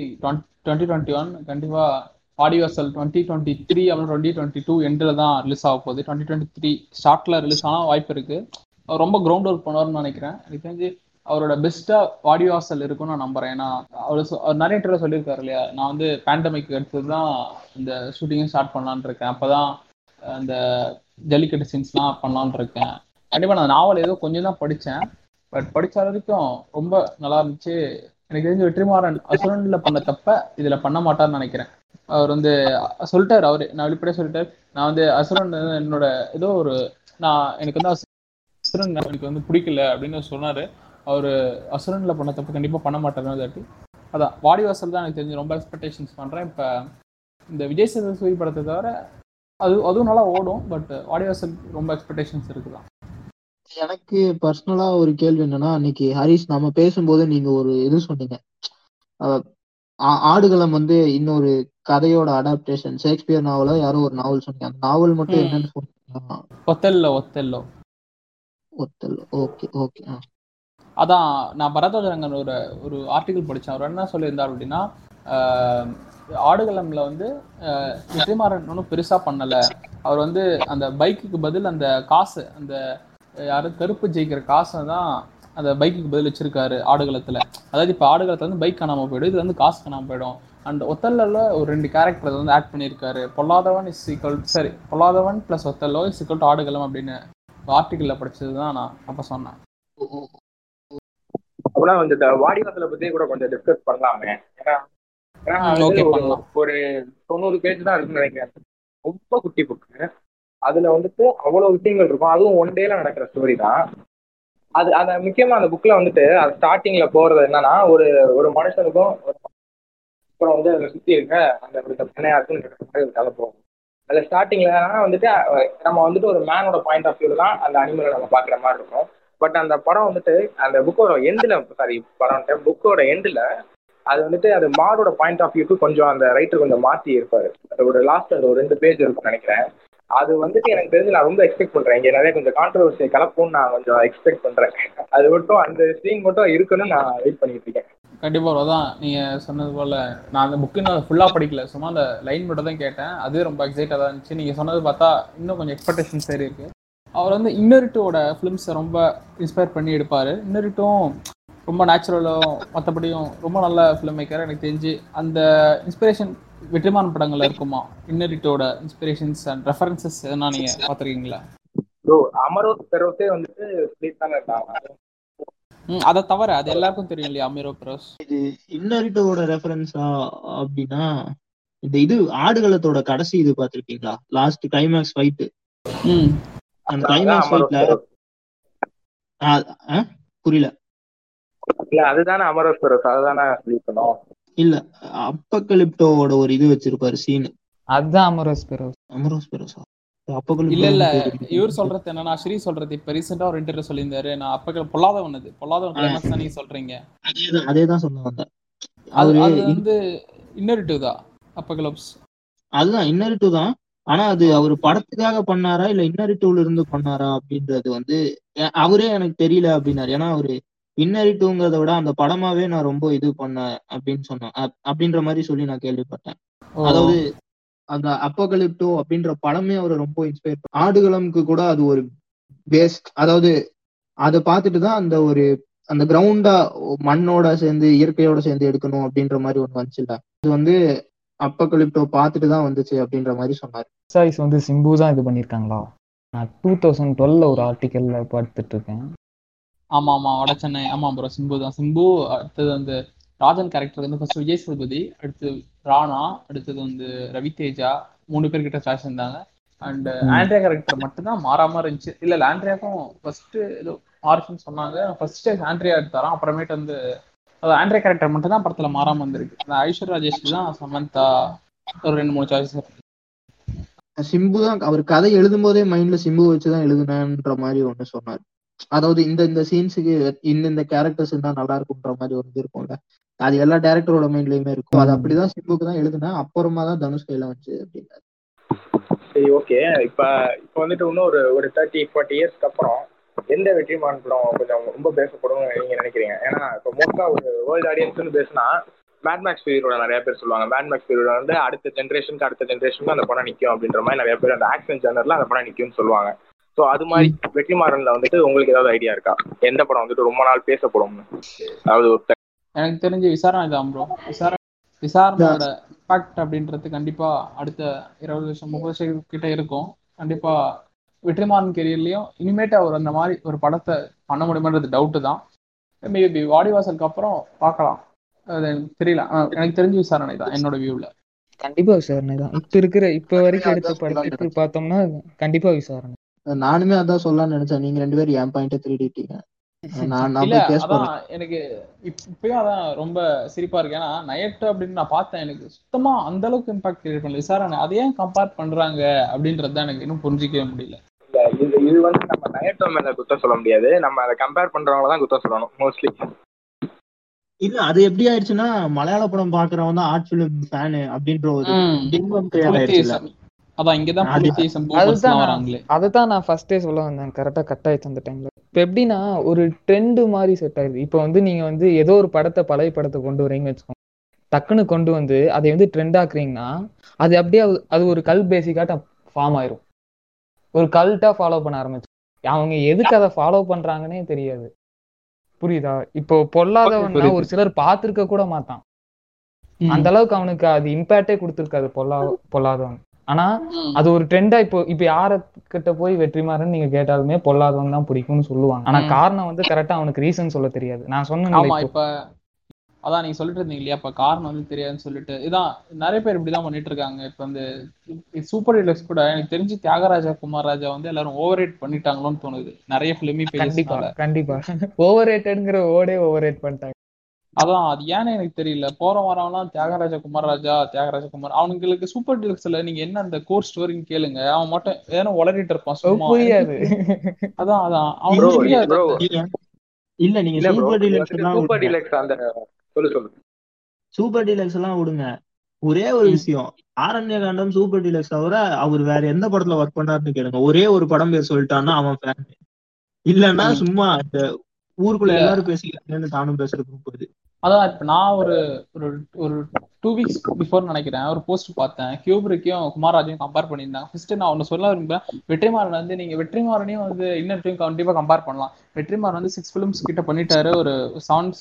டுவெண்ட்டி டுவெண்ட்டி ஒன் கண்டிப்பாக வாடியோசல் டுவெண்ட்டி டுவெண்ட்டி த்ரீ அப்புறம் டுவெண்ட்டி டுவெண்ட்டி டூ எண்டில் தான் ரிலீஸ் ஆக போகுது. டுவெண்ட்டி டுவெண்ட்டி த்ரீ ஸ்டார்ட்ல ரிலீஸ் ஆனால் வாய்ப்பு இருக்கு. அவர் ரொம்ப கிரவுண்ட் ஒர்க் பண்ணுவார்னு நினைக்கிறேன். எனக்கு தெரிஞ்சு அவரோட பெஸ்ட்டாக வாடியோசல் இருக்கும்னு நான் நம்புறேன். ஏன்னா அவர் நிறைய இடத்துல சொல்லியிருக்காரு இல்லையா? நான் வந்து பேண்டமிக் எடுத்தது தான் இந்த ஷூட்டிங்கும் ஸ்டார்ட் பண்ணலான்னு இருக்கேன். அப்போ தான் அந்த ஜல்லிக்கட்டு சீன்ஸ்லாம் பண்ணலான்னு இருக்கேன். கண்டிப்பா நான் நாவல் ஏதோ கொஞ்சம் தான் படித்தேன் பட் படித்த வரைக்கும் ரொம்ப நல்லா இருந்துச்சு. எனக்கு தெரிஞ்ச வெற்றிமாறன் அசுரன்ல பண்ண தப்ப இதுல பண்ண மாட்டார்னு நினைக்கிறேன். அவர் வந்து சொல்லிட்டாரு அவரு நான் வெளிப்படையா சொல்லிட்டாரு நான் வந்து அசுரன் என்னோட ஏதோ ஒரு நான் எனக்கு வந்து அசுரன் எனக்கு வந்து பிடிக்கல அப்படின்னு சொன்னாரு. அவரு அசுரன்ல பண்ண தப்பு கண்டிப்பா பண்ண மாட்டாருன்னு தாட்டி அதான் வாடிவாசல் தான் எனக்கு தெரிஞ்சு ரொம்ப எக்ஸ்பெக்டேஷன்ஸ் பண்ணுறேன் இப்போ இந்த விஜய் சேதுபதி படத்தை தவிர அது அதுவும் நல்லா ஓடும் பட் வாடிவாசல் ரொம்ப எக்ஸ்பெக்டேஷன்ஸ் இருக்குதான். எனக்கு பர்சனலா ஒரு கேள்வி என்னன்னா அன்னைக்கு ஹரிஷ் நம்ம பேசும்போது நீங்க ஒரு இது சொன்னீங்க. அஹ் ஆ- ஆடுகளம் வந்து இன்னொரு கதையோட அடாப்டேஷன் ஷேக்ஸ்பியர் நாவலோ யாரோ ஒரு நாவல் சொன்னீங்க. அந்த நாவல் மட்டும். என்னன்னு சொன்னீங்க ஒத்தெல்லோ ஒத்தெல்லோ. ஒத்தல் okay okay. அதான் நான் பரதரங்கன் ஒரு ஒரு ஆர்டிகல் படித்தேன் அவர் என்ன சொல்லியிருந்தார் அப்படின்னா ஆஹ், ஆடுகளம்ல வந்து ஆஹ், வெற்றிமாறன் ஒன்றும் பெருசாக பண்ணலை. அவர் வந்து அந்த பைக்குக்கு பதில் அந்த காசு அந்த யாரும் கருப்பு ஜெயிக்கிற காசை தான் அந்த பைக்குக்கு பதில் வச்சிருக்காரு ஆடுகளத்துல. அதாவது இப்போ ஆடுகளத்துல வந்து பைக் காணாம போயிடும். இது வந்து காசு காணாம போயிடும். அண்ட் ஒத்தல்ல ஒரு ரெண்டு கேரக்டர் வந்து ஆட் பண்ணியிருக்காரு. பொல்லாதவன் இஸ் ஈக்குவல் சரி Polladhavan plus Othello is equal to Aadukalam அப்படின்னு ஆர்டிக்கல்ல படிச்சது தான் நான் அப்போ சொன்னேன். அப்படின்னா இந்த வாடிவாசலை பத்தி கூட கொஞ்சம் டிஸ்கஸ் பண்ணலாமே. ஏன்னா. ஒரு தொண்ணூறு பேஜ் தான் இருக்குன்னு நினைக்கிறேன். ரொம்ப குட்டி புக்கு அதுல வந்துட்டு அவ்வளவு விஷயங்கள் இருக்கும். அதுவும் ஒன் டேல நடக்கிற ஸ்டோரி தான். அது அந்த முக்கியமா அந்த புக்ல வந்துட்டு அது ஸ்டார்டிங்ல போறது என்னன்னா ஒரு ஒரு மனுஷனுக்கும் ஒரு அப்புறம் வந்து அதை சுத்தி இருக்க அந்த ஒரு கதை போகும். அதுல ஸ்டார்டிங்ல வந்துட்டு நம்ம வந்துட்டு ஒரு மேனோட பாயிண்ட் ஆஃப் வியூல தான் அந்த அனிமலை நம்ம பாக்குற மாதிரி இருக்கும். பட் அந்த படம் வந்துட்டு அந்த புக்கோட எண்டில் சாரி படம் புக்கோட எண்டில் அது வந்துட்டு அது மாடோட பாயிண்ட் ஆஃப் வியூக்கு கொஞ்சம் அந்த ரைட்டர் கொஞ்சம் மாற்றி இருப்பாரு. அதோட லாஸ்ட் அது ஒரு ரெண்டு பேஜ் இருக்கும் நினைக்கிறேன். அது வந்துட்டு எனக்கு தெரிஞ்சு நான் ரொம்ப எக்ஸ்பெக்ட் பண்றேன். இங்க நிறைய கொஞ்சம் கான்ட்ரவர்சி கலப்பும் நான் கொஞ்சம் எக்ஸ்பெக்ட் பண்றேன். அது மட்டும் அந்த சீன் மட்டும் இருக்குன்னு நான் வெயிட் பண்ணிட்டு இருக்கேன். கண்டிப்பா அதான் நீங்க சொன்னது போல. நான் அந்த புக்கு நான் ஃபுல்லா படிக்கல. சும்மா அந்த லைன் மட்டும் தான் கேட்டேன். அது ரொம்ப எக்ஸைட்டா தான் இருந்துச்சு. நீங்க சொன்னது பார்த்தா இன்னும் கொஞ்சம் எக்ஸ்பெக்டேஷன் சரி இருக்கு. அவர் வந்து இன்னரிட்டோட ஃபிலிம்ஸை ரொம்ப இன்ஸ்பயர் பண்ணி எடுப்பார். இன்னரிட்டும் ரொம்ப நேச்சுரலும் மற்றபடியும் ரொம்ப நல்ல ஃபிலிம் மேக்கர் எனக்கு தெரிஞ்சு அந்த இன்ஸ்பிரேஷன் வெற்றிமாறன் படங்கள்ல இருக்குமா? இன்னரிட்டோட இன்ஸ்பிரேஷன்ஸ் அண்ட் ரெஃபரன்சஸ் எதனா நீங்க பார்த்துருக்கீங்களா ஸோ அமரோத் பெரோஸே வந்துட்டு ஸ்பிளிட் இருக்காங்க ம் அதை தவிர அது எல்லாருக்கும் தெரியும் இல்லையா அமீரோ பெரோஸ்? இன்னரிட்டோட ரெஃபரன்ஸா அப்படின்னா இந்த இது ஆடுகளத்தோட கடைசி இது பாத்திருக்கீங்களா? லாஸ்ட் கிளைமேக்ஸ் ஃபைட் ம். அந்த கிளைமேக்ஸ் ஃபைட்ல புரியல. இல்ல அதுதானே அமரோத் பெரோஸ் அதுதானே ஸ்பிளிட் பண்ணும். இல்ல அப்பக்கலிப்டோவோட ஒரு இது வச்சிருப்பாரு சீன் அதுதான் அமரோஸ் பெரோஸ் அமரோஸ் பெருசா இல்ல இல்ல இவர் சொல்றது என்னன்னா ஸ்ரீ சொல்றது இப்ப ரீசெண்டா ஒரு இன்டர்வியூ சொல்லியிருந்தாரு. நான் அப்ப பொல்லாதவன் அது பொல்லாதவன் நீங்க சொல்றீங்க? அதேதான் அதேதான் சொல்ல வந்தேன். அது வந்து இன்னரிட்டிவ் தான் அப்பகலப்ஸ் அதுதான் இன்னரிட்டு தான். ஆனா அது அவர் படத்துக்காக பண்ணாரா இல்ல இன்னரிட்டுல இருந்து பண்ணாரா அப்படின்றது வந்து அவரே எனக்கு தெரியல அப்படின்னாரு. ஏன்னா அவரு இன்னரிட்டுங்கிறத விட அந்த படமாவே நான் ரொம்ப இது பண்ணேன் அப்படின்னு சொன்னேன். அப்- அப்படின்ற மாதிரி சொல்லி நான் கேள்விப்பட்டேன். அதாவது அந்த அப்பகலிப்டோ அப்படின்ற படமே அவரை ரொம்ப இன்ஸ்பயர் ஆடுகளம்க்கு கூட அது ஒரு பேஸ்ட் அதாவது அதை பார்த்துட்டு தான் அந்த ஒரு அந்த கிரவுண்டா மண்ணோட சேர்ந்து இயற்கையோட சேர்ந்து எடுக்கணும் அப்படின்ற மாதிரி ஒண்ணு வந்துச்சுல்ல. அது வந்து அப்பகலிப்டோ பார்த்துட்டு தான் வந்துச்சு அப்படின்ற மாதிரி சொன்னாரு. சாய்ஸ் வந்து சிம்பு தான் இது பண்ணியிருக்காங்களா நான் டூ தௌசண்ட் டுவெல்ல ஒரு ஆர்டிக்கல்ல பார்த்துட்டு இருக்கேன். ஆமா ஆமா வட சென்னை. ஆமா ப்ரோ சிம்பு தான். சிம்பு அடுத்தது வந்து ராஜன் கேரக்டர் வந்து ஃபர்ஸ்ட் விஜய் சேதுபதி அடுத்து ராணா அடுத்தது வந்து ரவி தேஜா மூணு பேர் கிட்ட சாய்ஸ் இருந்தாங்க அண்ட் ஆண்ட்ரியா கேரக்டர் மட்டும்தான் மாறாம இருந்துச்சு. இல்ல இல்ல ஆண்ட்ரியாக்கும் ஃபர்ஸ்ட் ஏதோ ஆர்ஃப்னு சொன்னாங்க. ஃபர்ஸ்ட் ஆண்ட்ரியா எடுத்தாராம். அப்புறமேட்டு வந்து அது ஆண்ட்ரியா கேரக்டர் மட்டும் தான் படத்துல மாறாம வந்திருக்கு. அந்த ஐஸ்வர் ராஜேஷ் தான் சமந்தா ஒரு ரெண்டு மூணு சாய்ஸ் சிம்பு தான் அவர் கதை எழுதும் போதே மைண்ட்ல சிம்பு வச்சுதான் எழுதுனேன்ற மாதிரி ஒண்ணு சொன்னார். அதாவது இந்த இந்த சீன்ஸுக்கு இந்த இந்த கேரக்டர்ஸ் இருந்தா நல்லா இருக்கும்ன்ற மாதிரி ஒரு இது இருக்கும்ல. அது எல்லா டேரக்டரோட மைண்ட்லயுமே இருக்கும். அது அப்படிதான் சிம்புக்கு தான் எழுதுனேன் அப்புறமா தான் தனுஷ் கையில வந்துச்சு அப்படின்னாரு சரி ஓகே இப்ப இப்ப வந்துட்டு இன்னும் ஒரு ஒரு தேர்ட்டி ஃபார்ட்டி இயர்ஸ்க்கு அப்புறம் எந்த வெற்றிமாறன் படம் கொஞ்சம் ரொம்ப பேசப்படும் நீங்க நினைக்கிறீங்க? ஏன்னா இப்போ மோஸ்டா ஒரு வேர்ல்டு ஆடியன்ஸ்னு பேசினா மேட் மேக்ஸ் பீரியடோட நிறைய பேர் சொல்லுவாங்க. மேட் மேக்ஸ் பீரியட் வந்து அடுத்த ஜென்ரேஷனுக்கு அடுத்த ஜென்ரேஷனுக்கு அந்த படம் நிற்கும் அப்படின்ற மாதிரி நிறைய பேர் அந்த ஆக்ஷன் ஜேனர்ல அந்த படம் நிற்கும்னு சொல்லுவாங்க. ஸோ அது மாதிரி வெற்றிமாறன்ல வந்துட்டு உங்களுக்கு ஏதாவது ஐடியா இருக்கா? எந்த படம் வந்துட்டு ரொம்ப நாள் பேசப்படும்னு? அதாவது ஒரு எனக்கு தெரிஞ்சு விசாரணை தான் ப்ரோ விசாரணை விசாரணையோட இம்பாக்ட் அப்படின்றது கண்டிப்பா அடுத்த இருபது வருஷம் முப்பது வருஷம் கிட்ட இருக்கும். கண்டிப்பா வெற்றிமாறன் கெரியர்லயும் இனிமேட்டு அவர் அந்த மாதிரி ஒரு படத்தை பண்ண முடியுமான்றது டவுட்டு தான். மேபி வாடிவாசலுக்கு அப்புறம் பார்க்கலாம். அது எனக்கு தெரியல. எனக்கு தெரிஞ்ச விசாரணை தான் என்னோட வியூவில் கண்டிப்பா விசாரணை தான். இப்ப இருக்கிற இப்ப வரைக்கும் எடுத்த படத்துக்கு பார்த்தோம்னா கண்டிப்பா விசாரணை. நானுமே அதான் சொல்லலாம்னு நினைச்சேன். நீங்க ரெண்டு பேரும் என் பாயிண்ட திருடிட்டீங்க. எனக்கு இப்- இப்பயும் அதான் ரொம்ப சிரிப்பா இருக்கு. ஏன்னா நயட்டு அப்படின்னு நான் பார்த்தேன். எனக்கு சுத்தமா அந்த அளவுக்கு இம்பாக்ட் கிரியேட் பண்ணல. விசாரணை அதை ஏன் கம்பேர் பண்றாங்க அப்படின்றது எனக்கு இன்னும் புரிஞ்சிக்கவே முடியல. இது இது வந்து நம்ம நயட்டோ மேல குத்தம் சொல்ல முடியாது. நம்ம அதை கம்பேர் பண்றவங்கள தான் குத்தம் சொல்லணும் மோஸ்ட்லி இல்ல அது எப்படி ஆயிடுச்சுன்னா மலையாள படம் பாக்குறவன் தான் ஆர்ட் பிலிம் ஃபேனு அப்படின்ற ஒரு பிம்பம் கிரியேட் புலித்தேசம் அதான் இங்கதான் அதுதான் நான் வராங்களே. அதுதான் நான் ஃபர்ஸ்டே சொல்ல வந்தேன். கரெக்டாக கட் ஆயிடுச்சு அந்த டைம்ல இப்போ எப்படின்னா ஒரு ட்ரெண்டு மாதிரி செட் ஆயிடுது. இப்போ வந்து நீங்க வந்து ஏதோ ஒரு படத்தை பழைய படத்தை கொண்டு வரீங்கன்னு வச்சுக்கோங்க. டக்குன்னு கொண்டு வந்து அதை வந்து ட்ரெண்ட் ஆக்குறீங்கன்னா அது அப்படியே அது- ஒரு கல் பேசிக்காட்ட ஃபார்ம் ஆயிரும். ஒரு கல்ட்டா ஃபாலோ பண்ண ஆரம்பிச்சு அவங்க எதுக்கு அதை ஃபாலோ பண்றாங்கன்னே தெரியாது. புரியுதா? இப்போ பொல்லாதவன்னா. ஒரு சிலர் பார்த்திருக்க கூட மாட்டான். அந்த அளவுக்கு அவனுக்கு அது இம்பேக்டே கொடுத்துருக்காது பொல்லா பொல்லாதவன். ஆனா. அது ஒரு ட்ரெண்டா இப்போ இப்ப யார கிட்ட போய் வெற்றிமாறன் நீங்க கேட்டாலுமே பொல்லாதவன் தான் பிடிக்கும்னு சொல்லுவாங்க. ஆனா. காரணம் வந்து கரெக்டா அவனுக்கு ரீசன் சொல்ல தெரியாது. நான் சொன்னேன் இப்ப. அதான் நீங்க சொல்லிட்டு இருந்தீங்க இல்லையா? இப்ப காரணம் வந்து தெரியாதுன்னு சொல்லிட்டு. இதான் நிறைய பேர் இப்படிதான் பண்ணிட்டு இருக்காங்க. இப்ப வந்து சூப்பர் டீலக்ஸ் கூட எனக்கு தெரிஞ்சு தியாகராஜா குமார் ராஜா வந்து எல்லாரும் ஓவர் பண்ணிட்டாங்களோன்னு தோணுது. நிறைய பிலிமி கண்டிப்பா கண்டிப்பா. ஓவர் ரேட்டட்ங்கிற ஓடே ஓவர் ரேட் பண்ணிட்டாங்க. அதான் அது ஏன்னு எனக்கு தெரியல. போற வரவன்லாம் தியாகராஜா குமார் ராஜா தியாகராஜா குமார் அவனுங்களுக்கு சூப்பர் டீலக்ஸ்ல நீங்க என்ன அந்த கோர் ஸ்டோரின்னு கேளுங்க. அவன் மட்டும் ஏன்னா உளறிட்டு இருப்பான் சும்மா. புரியாது. அதான் அதான். நீங்க இல்ல நீங்க சூப்பர் டீலக்ஸ் சூப்பர் விடுங்க. டீலக்ஸ் அந்த சொல்லு சொல்லு. சூப்பர் டீலக்ஸ் எல்லாம் விடுங்க. ஒரே ஒரு. விஷயம். ஆரண்ய காண்டம் சூப்பர் டீலக்ஸ் தவிர அவர் வேற எந்த படத்துல ஒர்க் பண்ணாருன்னு கேளுங்க. ஒரே ஒரு படம் பேர் சொல்லிட்டான்னா அவன் ஃபேன் இல்லன்னா. சும்மா இந்த ஊருக்குள்ள. எல்லாரும் பேசிக்கிறாங்கன்னு தானும் பேசுற குரூப் அதான் இப்ப நான் ஒரு ஒரு ஒரு டூ வீக்ஸ் பிஃபோர் நினைக்கிறேன். ஒரு போஸ்ட் பார்த்தேன். கியூபருக்கும் குமாராஜையும் கம்பேர் பண்ணியிருந்தாங்க. ஃபர்ஸ்ட் நான் ஒன்று சொல்ல விரும்புறேன். வெற்றிமாறன் வந்து நீங்க வெற்றிமாறனையும் வந்து இன்னொருத்தையும் கண்டிப்பா கம்பேர் பண்ணலாம். வெற்றிமாறன் வந்து சிக்ஸ் ஃபிலிம்ஸ் கிட்ட பண்ணிட்டாரு. ஒரு செவன்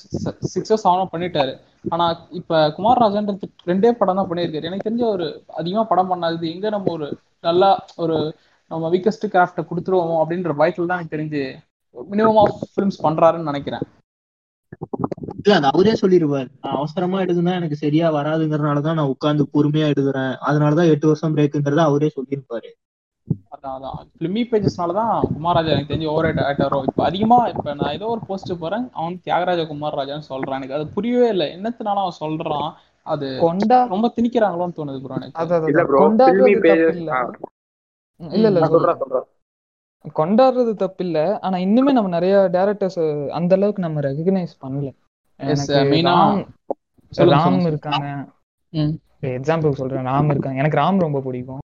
சிக்ஸோ செவனோ பண்ணிட்டாரு. ஆனா இப்ப குமாரராஜன்றது ரெண்டே படம் தான் பண்ணியிருக்காரு. எனக்கு தெரிஞ்ச ஒரு அதிகமா படம் பண்ணாதது எங்க நம்ம ஒரு நல்லா ஒரு நம்ம வீக்கஸ்ட் கிராஃப்ட கொடுத்துருவோம் அப்படின்ற பயத்தில் தான் எனக்கு தெரிஞ்சு மினிமம் ஆஃப் ஃபிலிம்ஸ் பண்றாருன்னு நினைக்கிறேன். இல்ல அது அவரே சொல்லிருவாரு. நான் அவசரமா எடுக்குன்னா எனக்கு சரியா வராதுங்கறதுனாலதான் நான் உட்கார்ந்து பொறுமையா எடுக்கிறேன் அதனாலதான் எட்டு வருஷம் பிரேக்குங்கிறத அவரே சொல்லியிருப்பாரு. அதான் அதான். ஃபிலிமி பேஜஸ்னால தான் குமாரராஜா எனக்கு தெரிஞ்சு ஓவர் ஆயிட்டாரோ இப்போ அதிகமா இப்போ நான் ஏதோ ஒரு போஸ்ட் போறேன் அவன் தியாகராஜா குமாரராஜான்னு சொல்றான் எனக்கு. அது புரியவே இல்லை. என்னத்தினால அவன் சொல்றான். அது கொண்டா ரொம்ப திணிக்கிறாங்களோன்னு தோணுது ப்ரோ எனக்கு. இல்ல இல்ல கொண்டாடுறது தப்பு இல்ல ஆனா இன்னுமே நம்ம நிறைய டேரக்டர்ஸ் அந்த அளவுக்கு நம்ம ரெகக்னைஸ் பண்ணல. ஆ- ராம். இருக்காங்க. எக்ஸாம்பிள் சொல்றேன் ராம் இருக்காங்க எனக்கு ராம் ரொம்ப பிடிக்கும்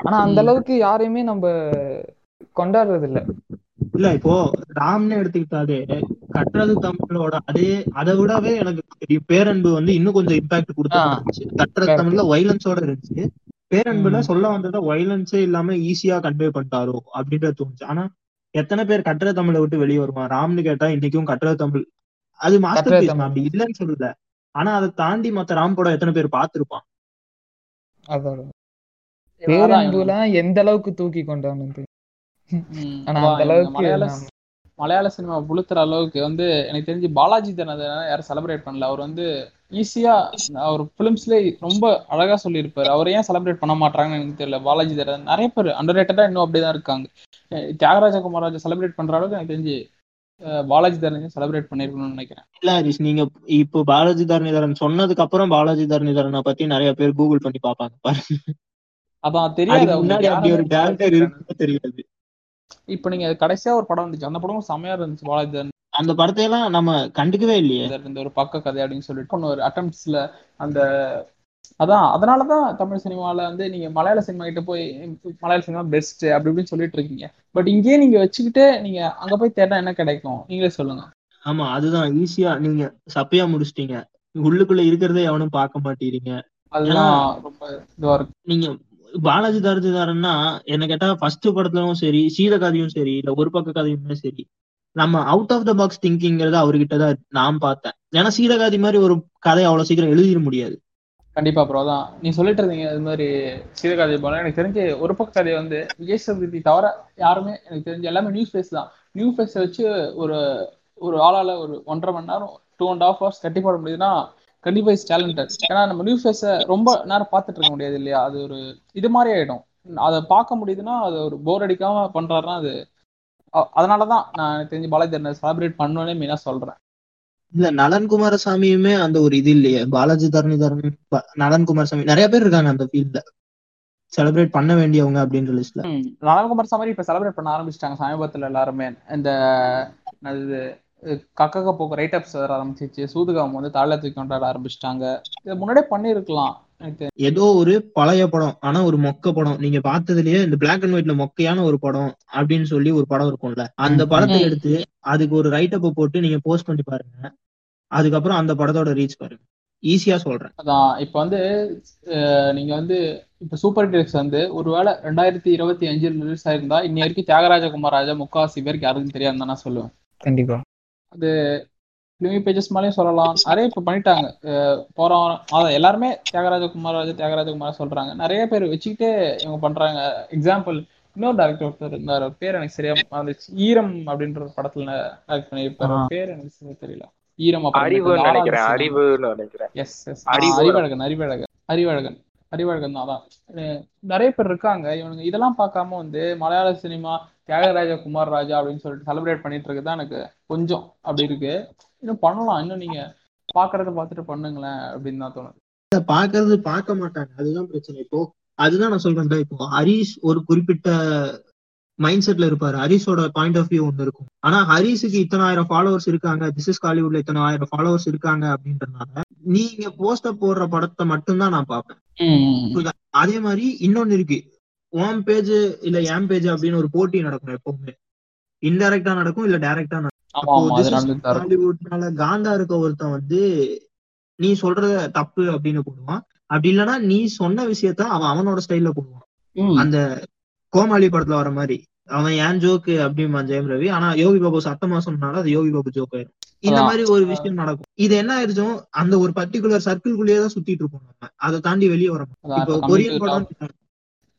ஆனா அந்த. அளவுக்கு யாரையுமே நம்ம கொண்டாடுறது இல்ல இல்ல இப்போ ராம்னு எடுத்துக்கிட்டாலே கட்டுறது தமிழோட அதே அதை விடவே எனக்கு பேரன்பு வந்து இன்னும் கொஞ்சம் இம்பாக்ட் கொடுத்து கட்டுறது. தமிழ்ல வைலன்ஸோட இருந்துச்சு பேரன்புல. சொல்ல வந்ததை வைலன்ஸே இல்லாம ஈஸியா கன்வே பண்ணிட்டாரோ அப்படின்றது தோணுச்சு ஆனா எத்தனை பேர் கட்டுற தமிழை விட்டு வெளியே வருவான் ராம்னு கேட்டா இன்னைக்கும் கட்டுற தமிழ் அது மாஸ்டர் பீஸ். அப்படி இல்லைன்னு சொல்லல. ஆனா அதை தாண்டி மத்த ராம் படம் எத்தனை பேர் பார்த்திருப்பான்? பேரன்புலாம் எந்த அளவுக்கு தூக்கி ஆனா அந்த அளவுக்கு மலையாள சினிமா புளுத்துற அளவுக்கு வந்து எனக்கு தெரிஞ்சு பாலாஜி தனதனை யாரும் செலிப்ரேட் பண்ணல. அவர் வந்து ஈஸியா அவர் பிலிம்ஸ்ல ரொம்ப அழகா சொல்லியிருப்பாரு. அவர் ஏன் செலிப்ரேட் பண்ண மாட்டாங்கன்னு எனக்கு தெரியல. பாலாஜி தனதன் நிறைய பேர் அண்டர் இன்னும் அப்படிதான் இருக்காங்க. தியாகராஜ குமாராஜா செலிப்ரேட் பண்ற அளவுக்கு எனக்கு தெரிஞ்சு பாலாஜி தரனையும் செலிப்ரேட் பண்ணிருக்கணும்னு நினைக்கிறேன். இல்ல ஹரிஷ் நீங்க இப்போ பாலாஜி தரணிதரன் சொன்னதுக்கு அப்புறம் பாலாஜி தரணிதரனை பத்தி நிறைய பேர் கூகுள் பண்ணி பாப்பாங்க பாருங்க. அதான் தெரியாது முன்னாடி அப்படி ஒரு டேரக்டர் இருக்குன்னு தெரியாது. இப்ப நீங்க கடைசியா ஒரு படம் வந்துச்சு அந்த படம் செமையா இருந்துச்சு பாலாஜி தரன் அந்த படத்தையெல்லாம் நம்ம கண்டுக்கவே இல்லையே. இந்த ஒரு பக்க கதை அப்படின்னு சொல்லிட்டு ஒரு அட்டம்ஸ்ல அந்த அதான் அதனாலதான் தமிழ் சினிமால வந்து நீங்க மலையாள சினிமா கிட்ட போய் மலையாள சினிமா பெஸ்ட் அப்படி இப்படின்னு சொல்லிட்டு இருக்கீங்க. பட் இங்கேயே நீங்க வச்சுக்கிட்டு நீங்க அங்க போய் தேடினா என்ன கிடைக்கும்? நீங்களே சொல்லுங்க. ஆமா அதுதான் ஈஸியா நீங்க சப்பையா முடிச்சிட்டீங்க. உள்ளுக்குள்ள இருக்கிறதே எவனும் பார்க்க மாட்டீங்க நீங்க பாலாஜி தரஜிதாரன்னா என்ன கேட்டா ஃபர்ஸ்ட் படத்துலயும் சரி சீத கதையும் சரி இல்ல ஒரு பக்க கதையுமே சரி நம்ம அவுட் ஆஃப் த பாக்ஸ் திங்கிங்கிறத அவர்கிட்ட தான் நான் பார்த்தேன். ஏன்னா சீதகாதி மாதிரி ஒரு கதை அவ்வளவு சீக்கிரம் எழுதிட முடியாது. கண்டிப்பா ப்ரோ தான் நீ சொல்லிட்டு இருந்தீங்க இது மாதிரி சீதகாதை போல எனக்கு தெரிஞ்சு ஒரு பக்க கதை வந்து விஜய் சதுர்த்தி தவிர யாருமே எனக்கு தெரிஞ்சு எல்லாமே நியூஸ் ஃபேஸ் தான். நியூ ஃபேஸை வச்சு ஒரு ஒரு ஆளால ஒரு ஒன்றரை மணி நேரம் டூ அண்ட் ஹாஃப் ஹவர்ஸ் கட்டி போட முடியுதுன்னா கண்டிப்பா இஸ் டேலண்டட் ஏன்னா நம்ம நியூ ஃபேஸை ரொம்ப நேரம் பார்த்துட்டு இருக்க முடியாது இல்லையா? அது ஒரு இது மாதிரி ஆயிடும். அதை பார்க்க முடியுதுன்னா அது ஒரு போர் அடிக்காம பண்றாருன்னா அது அதனாலதான் நான் எனக்கு தெரிஞ்சு பாலாஜி தரனை செலிப்ரேட் பண்ணணும்னே மெயினா சொல்றேன். இல்ல நலன் குமாரசாமியுமே அந்த ஒரு இது இல்லையே. பாலாஜி தரணிதரன் நலன் குமாரசாமி. நிறைய பேர் இருக்காங்க அந்த ஃபீல்ட்ல செலிப்ரேட் பண்ண வேண்டியவங்க அப்படின்ற லிஸ்ட்ல நலன் நலன்குமார் சாமி இப்ப செலிப்ரேட் பண்ண ஆரம்பிச்சிட்டாங்க. சமீபத்துல எல்லாருமே. இந்த கக்கக்க கக்கக போக்கு ரைட் அப்ஸ் வர ஆரம்பிச்சிச்சு. சூதுகாம் வந்து தாழ தூக்கி கொண்டாட ஆரம்பிச்சிட்டாங்க. இதை முன்னாடியே பண்ணிருக்கலாம் ஏதோ ஒரு பழைய படம் ஆனா ஒரு மொக்க படம். நீங்க பார்த்ததுலயே இந்த பிளாக் அண்ட் ஒயிட்ல மொக்கையான ஒரு படம் அப்படின்னு சொல்லி ஒரு படம் இருக்கும்ல. அந்த. படத்தை. எடுத்து அதுக்கு ஒரு ரைட் அப் போட்டு நீங்க போஸ்ட் பண்ணி பாருங்க. அதுக்கப்புறம் அந்த படத்தோட ரீச் பாருங்க. ஈஸியா சொல்றேன். அதான் இப்ப வந்து நீங்க வந்து இப்ப சூப்பர் டெக்ஸ் வந்து ஒருவேளை ரெண்டாயிரத்தி இருபத்தி அஞ்சில் ரிலீஸ் ஆயிருந்தா இன்னி வரைக்கும் தியாகராஜ குமாராஜா முக்காவாசி பேருக்கு யாருக்கும் தெரியாது தான் நான் சொல்லுவேன். கண்டிப்பா. அது ஃபிலிமி பேஜஸ் மேலேயும் சொல்லலாம். நிறைய இப்போ பண்ணிட்டாங்க. போறோம் அதான் எல்லாருமே தியாகராஜ குமாராஜா தியாகராஜ குமார் சொல்றாங்க. நிறைய பேர் வச்சுக்கிட்டே இவங்க பண்றாங்க. எக்ஸாம்பிள் இன்னொரு டேரக்டர் ஒருத்தர் இருந்தார். பேர் எனக்கு சரியா மறந்துச்சு ஈரம் அப்படின்ற ஒரு படத்துல டைரக்ட் பண்ணியிருப்பாரு. பேர் எனக்கு சரியா தெரியல. ஈரம் அறிவுன்னு நினைக்கிறேன். அறிவுன்னு நினைக்கிறேன். எஸ் எஸ் அறிவு- அறிவழகன் அறிவழகன். அறிவழகன். அறிவழகன் தான் அதான் நிறைய பேர் இருக்காங்க. இவனுங்க இதெல்லாம் பார்க்காம வந்து மலையாள சினிமா தியாகராஜ குமார் ராஜா அப்படின்னு சொல்லிட்டு செலிப்ரேட் பண்ணிட்டு இருக்கு தான் எனக்கு கொஞ்சம் அப்படி இருக்கு. இன்னும் பண்ணலாம். இன்னும் நீங்க பாக்குறத பார்த்துட்டு பண்ணுங்களேன் அப்படின்னு தான் தோணுது. பாக்குறது பார்க்க மாட்டாங்க. அதுதான் பிரச்சனை. இப்போ அதுதான் நான் சொல்றேன் இப்போ ஹரிஷ் ஒரு குறிப்பிட்ட மைண்ட் செட்ல இருப்பாரு. ஹரிஷோட பாயிண்ட் ஆஃப் வியூ ஒன்று இருக்கும். ஆனா ஹரிஷுக்கு இத்தனை ஆயிரம் ஃபாலோவர்ஸ் இருக்காங்க. திஸ் இஸ் காலிவுட்ல இத்தனை ஆயிரம் ஃபாலோவர்ஸ் இருக்காங்க அப்படின்றனால நீங்க போஸ்டர் போடுற படத்தை மட்டும்தான் நான் பார்ப்பேன். அதே மாதிரி இன்னொன்னு இருக்கு. உன் பேஜ் இல்ல என் பேஜ் அப்படின்னு ஒரு போட்டி நடக்கும் எப்பவுமே. இன்டைரக்டா நடக்கும் இல்ல டைரக்டா நடக்கும். ஹாலிவுட்னால காந்தா இருக்க ஒருத்தன் வந்து நீ சொல்றது தப்பு அப்படின்னு போடுவான். அப்படி இல்லைன்னா நீ சொன்ன விஷயத்த அவன் அவனோட ஸ்டைல்ல போடுவான். அந்த கோமாளி படத்துல வர மாதிரி. அவன் ஏன் ஜோக்கு அப்படிமா ஜெயம் ரவி ஆனா யோகி பாபு சத்தமா சொன்னாலும் அது யோகி பாபு ஜோக் ஆயிரும். இந்த. மாதிரி ஒரு விஷயம் நடக்கும். இது என்ன ஆயிருச்சோ அந்த ஒரு பர்டிகுலர் சர்க்கிள்குள்ளேயே தான் சுத்திட்டு இருப்போம் நம்ம. அதை தாண்டி வெளியே வர இப்போ கொரியன் படம்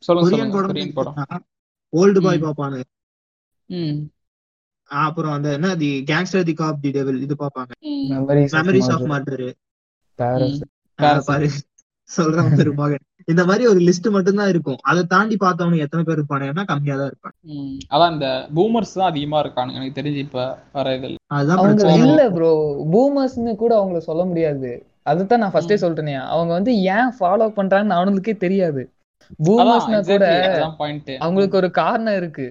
கொரியன் படம் ஓல்டு பாய் ம். அப்புறம் அந்த என்ன the gangster the cop the devil இது பாப்பாங்க. மெமரிஸ் ஆஃப் மர்டர் பாரஸ் ம். Parasite. பாரு சொல்றவன் பெரு மகன் இந்த மாதிரி ஒரு லிஸ்ட் மட்டும் தான் இருக்கும். அதை தாண்டி பார்த்தவனுக்கு எத்தனை பேர் இருப்பானுங்கன்னா கம்மியா தான் இருப்பாங்க. ம். அதான் இந்த பூமர்ஸ் தான் அதிகமா இருக்கானுங்க. எனக்கு தெரிஞ்சு இப்ப வர இதில். அவங்க இல்ல ப்ரோ பூமர்ஸ்னு கூட அவங்கள சொல்ல முடியாது. அதுதான் நான் ஃபர்ஸ்டே. சொல்லிட்டேனே. அவங்க வந்து ஏன் ஃபாலோ பண்றாங்கன்னு அவனுங்களுக்கே தெரியாது. பூமர்ஸ்னா கூட exactly, அதான் பாயிண்ட் அவங்களுக்கு ஒரு காரணம் இருக்கு.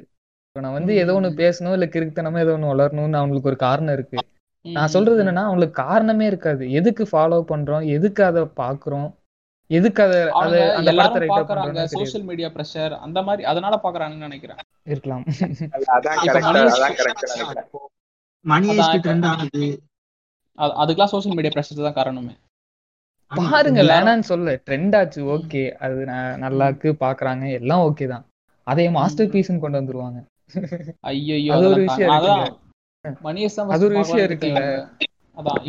இப்ப நான் வந்து ஏதோ ஒண்ணு. பேசணும் இல்ல கிறுக்குத்தனமா ஏதோ ஒண்ணு வளரணும்னு அவங்களுக்கு ஒரு காரணம் இருக்கு. நான் சொல்றது என்னன்னா அவங்களுக்கு காரணமே இருக்காது. எதுக்கு ஃபாலோ பண்றோம்? எதுக்கு அதை பாக்குறோம் எதுக்கு அதை அந்த படத்தை எல்லாரும் ரைட் சோஷியல் மீடியா பிரஷர் அந்த மாதிரி அதனால பாக்குறாங்கன்னு நினைக்கிறேன். இருக்கலாம். அதுக்கெல்லாம் சோஷியல் மீடியா பிரஷர் தான் காரணமே. பாருங்க வேணான்னு சொல்ல. ட்ரெண்ட் ஆச்சு ஓகே. அது நல்லா இருக்கு பாக்குறாங்க. எல்லாம் ஓகே தான். அதை மாஸ்டர் பீஸ்னு கொண்டு வந்துருவாங்க. ஐயோ அது ஒரு விஷயம் அதான் தான் அது ஒரு விஷயம் இருக்குல்ல. அதான்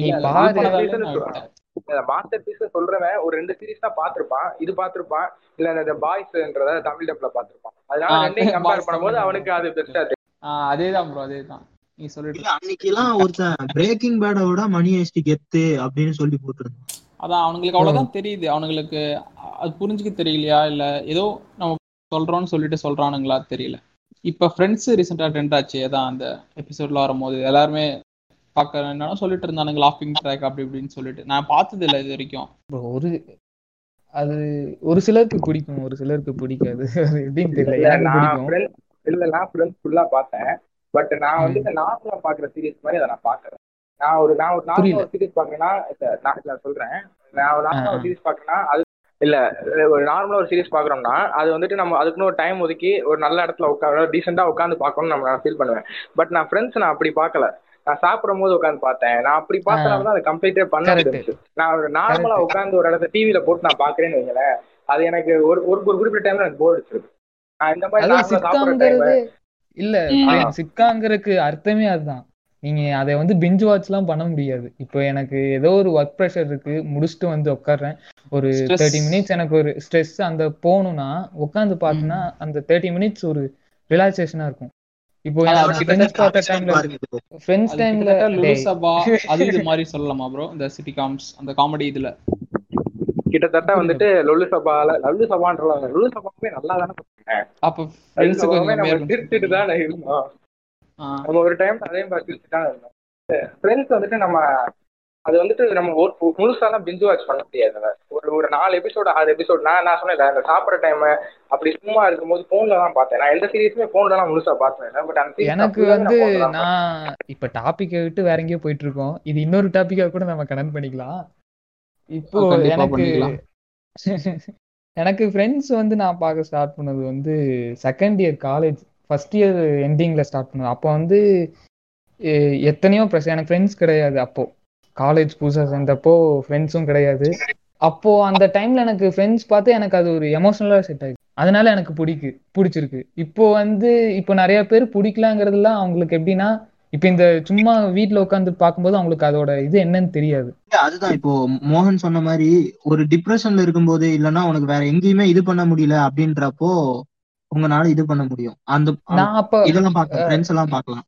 மாஸ்டர் பீஸ் சொல்றவன் ஒரு ரெண்டு சீரிஸ் தான் பாத்திருப்பான் இது பாத்திருப்பான் இல்ல இந்த பாய்ஸ்ன்றத தமிழ் டப்ல பாத்திருப்பான் அதனால ரெண்டையும் கம்பேர் பண்ணும்போது அவனுக்கு அது பெஸ்டா அதேதான் ப்ரோ அதேதான். நீ சொல்லிட்டு அன்னைக்கு எல்லாம் ஒருத்தன் பிரேக்கிங் பேட விட மணி ஹேஸ்ட் கெத்து அப்படின்னு சொல்லி போட்டிருந்தான். அதான் அவனுங்களுக்கு அவ்வளவுதான் தெரியுது. அவனுங்களுக்கு அது புரிஞ்சுக்க தெரியலையா? இல்ல ஏதோ நம்ம சொல்றோம்னு சொல்லிட்டு சொல்றானுங்களா தெரியல. இப்ப ஃப்ரெண்ட்ஸ் ரீசெண்டா ட்ரெண்ட் ஆச்சு. அதான் அந்த எபிசோட்ல வரும்போது. எல்லாருமே பார்க்க என்னன்னா சொல்லிட்டு இருந்தானுங்க லாஃபிங் ட்ராக் அப்படி இப்படின்னு சொல்லிட்டு. நான் பார்த்தது இல்லை இது வரைக்கும். ஒரு அது ஒரு சிலருக்கு பிடிக்கும் ஒரு சிலருக்கு பிடிக்காது. அது எப்படின்னு தெரியல. இல்ல நான் ஃப்ரெண்ட்ஸ் இல்ல நான் ஃப்ரெண்ட்ஸ் ஃபுல்லா பார்த்தேன். பட் நான் வந்து. இந்த நார்மலா பாக்குற சீரிஸ் மாதிரி அதை நான் பாக்குறேன் நான் ஒரு நான் ஒரு நார்மலா சீரிஸ் பாக்குறேன்னா நான் சொல்றேன். நான் ஒரு நார்மலா ஒரு ஆ. சீரிஸ் பாக்குறேன்னா அது இல்ல ஒரு நார்மலா ஒரு சீரிஸ் பாக்குறோம்னா அது வந்துட்டு நம்ம அதுக்குன்னு ஒரு டைம் ஒதுக்கி ஒரு நல்ல இடத்துல உட்கார டீசெண்டா உட்காந்து பார்க்கணும்னு நம்ம நான் ஃபீல் பண்ணுவேன். பட் நான் ஃப்ரெண்ட்ஸ் நான் அப்படி பார்க்கல நான் சாப்பிடும் போது உட்காந்து பார்த்தேன் நான் அப்படி பார்த்தனால தான் அதை கம்ப்ளீட்டே பண்ண. முடிஞ்சு நான் ஒரு நார்மலா. உட்காந்து ஒரு இடத்த டிவில போட்டு நான் பாக்குறேன்னு வைங்களேன் அது எனக்கு ஒரு ஒரு ஒரு குறிப்பிட்ட டைம்ல எனக்கு போர் அடிச்சிருக்கு நான் இந்த மாதிரி சாப்பிடுற டைம் இல்ல ம். சிட்காம்ங்கிறதுக்கு அர்த்தமே அதுதான் நீங்க அதை வந்து பிஞ்ச் வாட்ச் எல்லாம் பண்ண முடியாது இப்போ எனக்கு ஏதோ ஒரு ஒர்க் ப்ரெஷர் இருக்கு முடிச்சுட்டு வந்து உட்கார்றேன் ஒரு. தேர்ட்டி மினிட்ஸ் எனக்கு ஒரு ஸ்ட்ரெஸ் அந்த போகணும்னா உட்காந்து பார்த்தேன்னா அந்த தேர்ட்டி மினிட்ஸ் ஒரு ரிலாக்ஸேஷனா இருக்கும் இப்போ அது ஃப்ரெண்ட்ஸ் டைம்ல. ஃப்ரெண்ட்ஸ் அது அது இது மாதிரி சொல்லலாமா ப்ரோ இந்த சிட்டி காம்ஸ் அந்த காமெடி இதுல. கிட்டத்தட்ட வந்துட்டு லொல்லு சபால லொல்லு சபான்ற லொல்லு சபாவே நல்லா தானே அப்ப ஃப்ரெண்ட்ஸுக்கு தானே இருந்தோம். நம்ம ஒரு டைம் பார்த்து வச்சுட்டா இருந்தோம். ஃப்ரெண்ட்ஸ் வந்துட்டு நம்ம அது வந்துட்டு நம்ம ஒரு முழுசாலாம் பிஞ்சு வாட்ச் பண்ண முடியாது. ஒரு ஒரு நாலு எபிசோடு ஆறு எபிசோட் நான் நான் சொன்னேன் அந்த சாப்பிட்ற டைம் அப்படி சும்மா இருக்கும்போது போன்ல தான் பார்த்தேன். நான் எந்த சீரீஸுமே போன்ல தான் முழுசா பார்த்தேன் பட் அந்த எனக்கு வந்து நான் இப்ப டாபிக்கை விட்டு வேற எங்கேயோ போயிட்டு இருக்கோம். இது இன்னொரு டாபிக்கா கூட நம்ம கனெக்ட் பண்ணிக்கலாம். இப்போ எனக்கு. எனக்கு ஃப்ரெண்ட்ஸ் வந்து நான் பார்க்க ஸ்டார்ட் பண்ணது வந்து second year college first year எண்டிங்ல start பண்ணது. அப்போ வந்து எத்தனையோ பிரச்சனை எனக்கு ஃப்ரெண்ட்ஸ் கிடையாது அப்போ. காலேஜ் புதுசா சேர்ந்தப்போ ஃப்ரெண்ட்ஸும் கிடையாது. அப்போ அந்த டைம்ல எனக்கு ஃப்ரெண்ட்ஸ் பார்த்து எனக்கு அது ஒரு எமோஷனலா செட் ஆயிடுச்சு. அதனால எனக்கு பிடிக்கு பிடிச்சிருக்கு. இப்போ வந்து இப்போ நிறைய பேர் பிடிக்கலாங்கிறதுலாம் அவங்களுக்கு எப்படின்னா இப்போ இந்த சும்மா வீட்ல உட்காந்து பார்க்கும்போது அவங்களுக்கு அதோட இது என்னன்னு தெரியாது. அதுதான். இப்போ மோகன் சொன்ன மாதிரி ஒரு டிப்ரெஷன்ல இருக்கும்போது இல்லைன்னா உனக்கு வேற எங்கேயுமே இது பண்ண முடியல அப்படின்றப்போ உங்களால இது பண்ண முடியும். அந்த நான் அப்ப இதெல்லாம் பார்க்கலாம் ஃப்ரெண்ட்ஸ் எல்லாம் பார்க்கலாம்.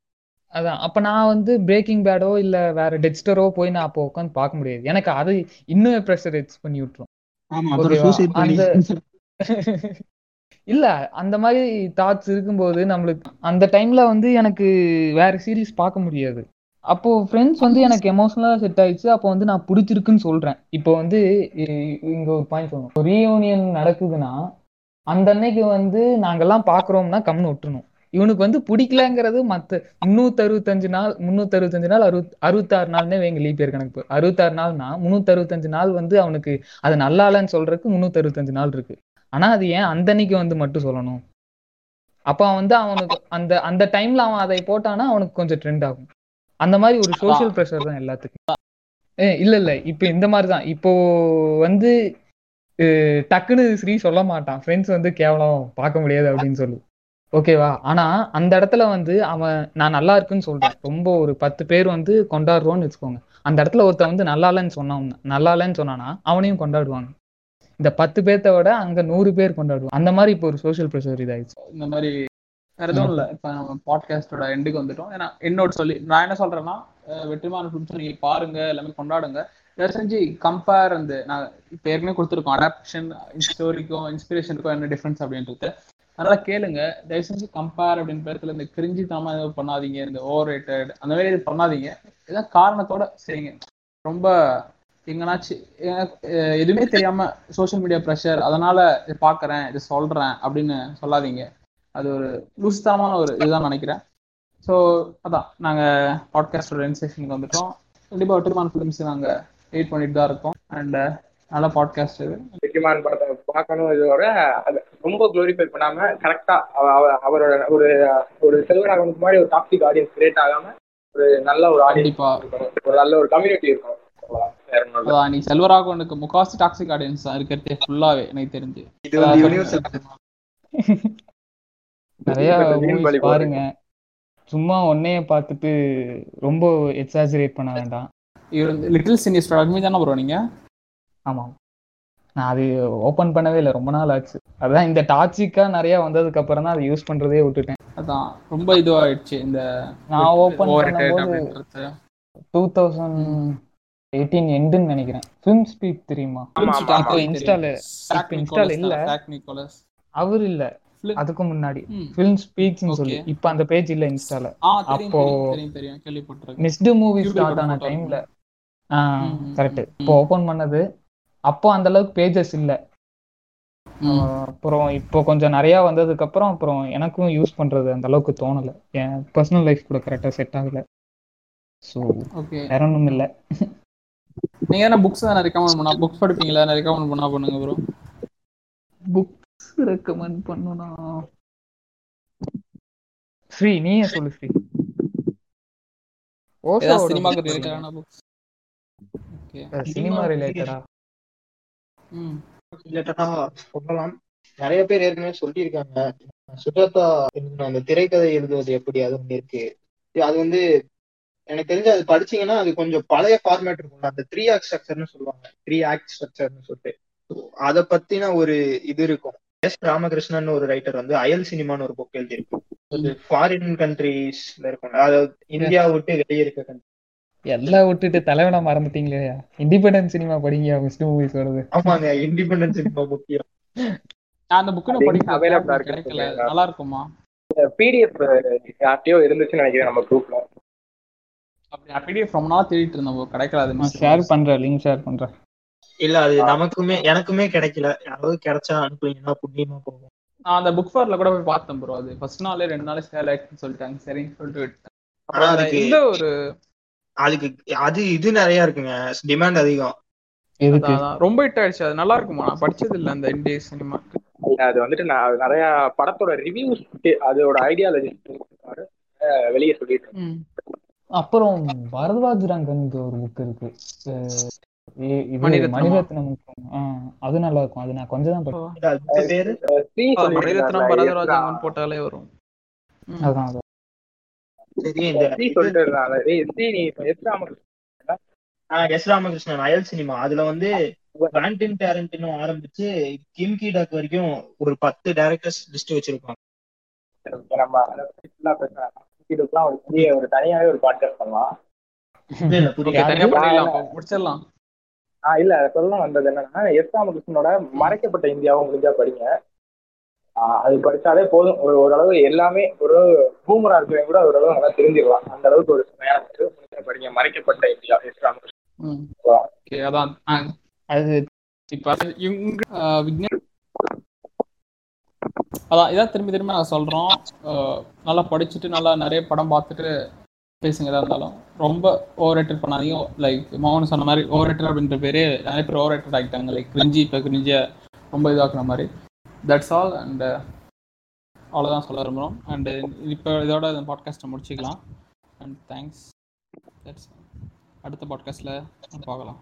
அதான். அப்ப நான் வந்து பிரேக்கிங் பேடோ இல்ல வேற டெக்ஸ்டரோ போய் நான் அப்போ உட்காந்து பார்க்க முடியாது. எனக்கு அது இன்னும் ப்ரெஷர் எக்ஸ் பண்ணி விட்டுரும். இல்ல அந்த மாதிரி தாட்ஸ் இருக்கும்போது நம்மளுக்கு அந்த டைம்ல வந்து எனக்கு வேற சீரிஸ் பார்க்க முடியாது. அப்போ ஃப்ரெண்ட்ஸ் வந்து எனக்கு எமோஷனலா செட் ஆயிடுச்சு. அப்போ வந்து நான் பிடிச்சிருக்குன்னு சொல்றேன். இப்போ வந்து இங்க ஒரு பாயிண்ட் சொல்லணும். ரீயூனியன் நடக்குதுன்னா அந்த அன்னைக்கு வந்து நாங்கெல்லாம் பாக்குறோம்னா கம்னு விட்டுறணும் இவனுக்கு வந்து பிடிக்கலங்கிறது மத்த முன்னூத்தி அறுபத்தஞ்சு நாள் முன்னூத்தி அறுபத்தஞ்சு நாள் அறுபத் அறுபத்தாறு நாள்னே வைங்க லீப் இயர் கணக்கு அறுபத்தாறு நாள்னா முன்னூத்தி அறுபத்தஞ்சு நாள் வந்து அவனுக்கு அது நல்லா இல்லைன்னு சொல்றதுக்கு முன்னூத்தி அறுபத்தஞ்சு நாள் இருக்கு. ஆனா அது ஏன் அந்த அன்னைக்கு வந்து மட்டும் சொல்லணும்? அப்ப வந்து அவனுக்கு அந்த அந்த டைம்ல அவன் அதை போட்டானா அவனுக்கு கொஞ்சம் ட்ரெண்ட் ஆகும். அந்த மாதிரி ஒரு சோசியல் ப்ரெஷர் தான் எல்லாத்துக்கும். ஏ இல்ல இல்ல. இப்ப இந்த மாதிரி தான். இப்போ வந்து டக்குன்னு ஸ்ரீ சொல்ல மாட்டான். ஃப்ரெண்ட்ஸ் வந்து கேவலம் பார்க்க முடியாது அப்படின்னு சொல்லி. ஓகேவா? ஆனா அந்த இடத்துல வந்து அவன் நான் நல்லா இருக்குன்னு சொல்றேன். ரொம்ப ஒரு பத்து பேர் வந்து கொண்டாடுறோம்னு வச்சுக்கோங்க. அந்த இடத்துல ஒருத்தன் வந்து நல்லா இல்லைன்னு சொன்னான். நல்லா இல்லைன்னு சொன்னானா? அவனையும் கொண்டாடுவாங்க. இந்த பத்து பேர்த்த விட அங்க நூறு பேர் கொண்டாடுவாங்க. அந்த மாதிரி இப்போ ஒரு சோஷியல் ப்ரெஷர் இதாயிடுச்சு. இந்த மாதிரி வேற எதுவும் இல்லை. இப்போ நம்ம பாட்காஸ்டோட எண்டுக்கு வந்துட்டோம். ஏன்னா என்னோட சொல்லி நான் என்ன சொல்றேன்னா வெற்றிமான ஃபிலிம்ஸ் நீங்க பாருங்க எல்லாமே கொண்டாடுங்க. தயவு செஞ்சு கம்பேர் அந்த நான் இப்போ ஏற்கனவே கொடுத்துருக்கோம். அடாப்ஷன் ஸ்டோரிக்கும் இன்ஸ்பிரேஷனுக்கும் என்ன டிஃப்ரென்ஸ் அப்படின்றது. அதனால கேளுங்க. தயவு செஞ்சு கம்பேர் அப்படின்னு பேரத்துல இந்த கிரிஞ்சி தாம எதுவும் பண்ணாதீங்க. இந்த ஓவர் ரேட்டட் அந்த மாதிரி எதுவும் பண்ணாதீங்க. ஏதாவது காரணத்தோட செய்யுங்க. ரொம்ப எங்கனாச்சு எதுவுமே தெரியாம சோசியல் மீடியா ப்ரெஷர் அதனால இது பாக்குறேன் இது சொல்றேன் அப்படின்னு சொல்லாதீங்க. அது ஒரு லூஸ்தனமான ஒரு இதுதான் நினைக்கிறேன். ஸோ அதான். நாங்கள் பாட்காஸ்டோட ரென்சேஷனுக்கு வந்துட்டோம். கண்டிப்பாக வெற்றிமான் ஃபிலிம்ஸ் நாங்கள் வெயிட் பண்ணிட்டு தான் இருக்கோம். அண்ட் நல்ல பாட்காஸ்ட் இது. படத்தை பார்க்கணும் இதோட ரொம்ப க்ளோரிஃபை பண்ணாம கரெக்டா அவரோட ஒரு ஒரு செல்வராகவனுக்கு மாதிரி ஒரு டாக்ஸிக் ஆடியன்ஸ் கிரியேட் ஆகாம ஒரு நல்ல ஒரு ஆடியன்ஸ் ஒரு நல்ல ஒரு கம்யூனிட்டி இருக்கும் நீ செல்வராகவனுக்கு முக்காவாசி டாக்ஸிக் ஆடியன்ஸ் தான் இருக்கிறதே ஃபுல்லாவே எனக்கு தெரிஞ்சு. இது வந்து யூனிவர்சல் நிறைய பாருங்க. சும்மா ஒன்னைய பார்த்துட்டு ரொம்ப எக்ஸாஜரேட் பண்ண வேண்டாம். இவர் வந்து லிட்டில் சினிஸ்டோட அட்மி தானே ப்ரோ நீங்க? ஆமா நான் அது ஓபன் பண்ணவே இல்லை. ரொம்ப நாள் ஆச்சு. அதான் இந்த டாக்ஸிக்கா நிறைய வந்ததுக்கு அப்புறம் தான் அதை யூஸ் பண்றதே விட்டுட்டேன். அதான் ரொம்ப இதுவாயிடுச்சு இந்த நான் ஓபன் overrated பண்ணும்போது டூ தௌசண்ட் எயிட்டீன் எண்டுன்னு நினைக்கிறேன். ஃபிலிம் ஸ்பீட் தெரியுமா. அப்போ. இன்ஸ்டால இன்ஸ்டால இல்ல. அவர் இல்ல. அதுக்கு முன்னாடி. ஃபிலிம் ஸ்பீக்ஸ்னு. சொல்லி. இப்ப அந்த பேஜ் இல்ல இன்ஸ்டால அப்போ- மிஸ்டு மூவி ஸ்டார்ட் ஆன டைம்ல கரெக்ட். இப்போ ஓபன் பண்ணது அப்போ அந்த அளவுக்கு பேஜஸ் இல்ல. அப்புறம் இப்போ கொஞ்சம் நிறைய வந்ததுக்கு அப்புறம் அப்புறம் எனக்கும் யூஸ் பண்றது அந்த அளவுக்கு தோணல. என் பர்சனல் லைஃப் கூட கரெக்டா செட் ஆகல. ஸோ ஓகே வேற ஒன்றும் இல்ல. நீங்க என்ன புக்ஸ் தானே ரெக்கமெண்ட் பண்ணா புக்ஸ் படிப்பீங்களா? ரெக்கமெண்ட் பண்ணா பண்ணுங்க ப்ரோ புக்ஸ் ரெக்கமெண்ட் பண்ணுனா? ஸ்ரீ நீயே சொல்லு ஸ்ரீ ஏதாவது சினிமாக்கு ரிலேட்டடான புக்ஸ் ஓகே சினிமா ரிலேட்டடா ரிலேட்டடா சொல்லலாம். நிறைய பேர் ஏற்கனவே சொல்லியிருக்காங்க. சுஜாதா அந்த திரைக்கதை எழுதுவது எப்படி? அது ஒண்ணு இருக்கு. அது வந்து எனக்கு தெரிஞ்சு அது படிச்சீங்கன்னா அது கொஞ்சம் பழைய ஃபார்மேட் இருக்கும் அந்த த்ரீ ஆக்ட் ஸ்ட்ரக்சர்னு சொல்லுவாங்க. த்ரீ ஆக்ட் ஸ்ட்ரக்சர்னு சொல்லிட்டு. அத பத்தின ஒரு இது இருக்கும். எஸ். ராமகிருஷ்ணன் ஒரு ரைட்டர் வந்து அயல் சினிமான்னு ஒரு புக் எழுதியிருக்கும் ஃபாரின் கண்ட்ரீஸ்ல இருக்கும் அதாவது இந்தியா விட்டு வெளியே இருக்க. எல்லாம் விட்டுட்டு தலைவனா மறந்துட்டீங்களே. இண்டிபெண்டன்ட் சினிமா படிங்க மிஸ்டு மூவிஸ் வருது ஆமாங்க இண்டிபெண்டன்ஸ் சினிமா முக்கியம். நான் அந்த புக்கு அது படிக்க கிடைக்கல. சொல்றீங்களா? நல்லா இருக்குமா? பிடிஎஃப் யார்ட்டையோ இருந்துச்சுன்னு நினைக்கிறேன் நம்ம குரூப்ல அப்படி பிடிஎஃப் ரொம்ப நாள் தேடிட்டு இருந்தோம் கிடைக்கல அது. ஷேர் பண்றேன் லிங்க் ஷேர் பண்றேன். இல்ல அது நமக்குமே எனக்குமே கிடைக்கல. யாராவது கிடைச்சா அனுப்புவீங்கன்னா புண்ணியமா போகும். நான் அந்த புக் ஃபேர்ல கூட போய் பார்த்தேன் ப்ரோ அது ஃபர்ஸ்ட் நாளே ரெண்டு நாளே சேல் ஆயிடுச்சுன்னு சொல்லிட்டாங்க. சரின்னு சொல்லிட்டு விட்டேன் அப்புறம் இந்த ஒரு அதுக்கு அது இது நிறைய இருக்குங்க. டிமாண்ட் அதிகம். ரொம்ப ஹிட் ஆயிடுச்சு. அது நல்லா இருக்குமா? நான் படிச்சது இல்ல அந்த இந்திய சினிமா அது வந்துட்டு நான் நிறைய படத்தோட ரிவ்யூஸ் அதோட ஐடியாலஜி வெளியே சொல்லிட்டு. அப்புறம் பரத்வாஜ் ரங்கனுக்கு ஒரு புக் இருக்கு. மணிரத்னமா? அது நல்லா இருக்கும். அது நான் கொஞ்சம் தான் போட்டாலே வரும். அதான். இப்ப எஸ் ராமகிருஷ்ணன்? ஆஹ் எஸ் ராமகிருஷ்ணன் அயல் சினிமா. அதுல வந்து குவாண்டின் டேரண்டினோ ஆரம்பிச்சு கிம்கி டக் வரைக்கும் ஒரு பத்து டேரக்டர்ஸ் லிஸ்ட் வச்சிருப்பாங்க. ஒரு தனியாவே ஒரு பாட்காஸ்ட் பண்ணலாம். முடிச்சிடலாம். ஆஹ் இல்ல சொல்ல வந்தது என்னன்னா எஸ் ராமகிருஷ்ணனோட மறைக்கப்பட்ட இந்தியாவும் முடிஞ்சா படிங்க. அது படிச்சாலே போதும். ஒரு ஓரளவு எல்லாமே ஒரு பூமரா இருக்கிறவங்க கூட ஓரளவு நல்லா தெரிஞ்சிடலாம் அந்த அளவுக்கு ஒரு சுமையான படிங்க. மறைக்கப்பட்ட இந்தியா. எஸ். அதான். அது இப்ப அது இவங்க அதான் இதான் திரும்பி திரும்பி நாங்கள் சொல்றோம். ஆ, நல்லா படிச்சுட்டு நல்லா நிறைய படம் பார்த்துட்டு பேசுங்க எதா இருந்தாலும். ரொம்ப ஓவர் ரேட்டட் பண்ணாதீங்க லைக் மோகன் சொன்ன மாதிரி ஓவர் ரேட்டட் அப்படின்ற பேரே நிறைய பேர் ஓவர் ரேட்டட் ஆகிட்டாங்க. லைக் கிரிஞ்சி இப்போ கிரிஞ்சியை ரொம்ப இதாக்குற மாதிரி. தட்ஸ் ஆல் அண்ட் அவ்வளோதான் சொல்ல விரும்புகிறோம் அண்டு uh, இப்போ இதோட இந்த பாட்காஸ்ட்டை முடிச்சுக்கலாம். அண்ட் தேங்க்ஸ் தட்ஸ் அடுத்த பாட்காஸ்ட்டில் பார்க்கலாம்.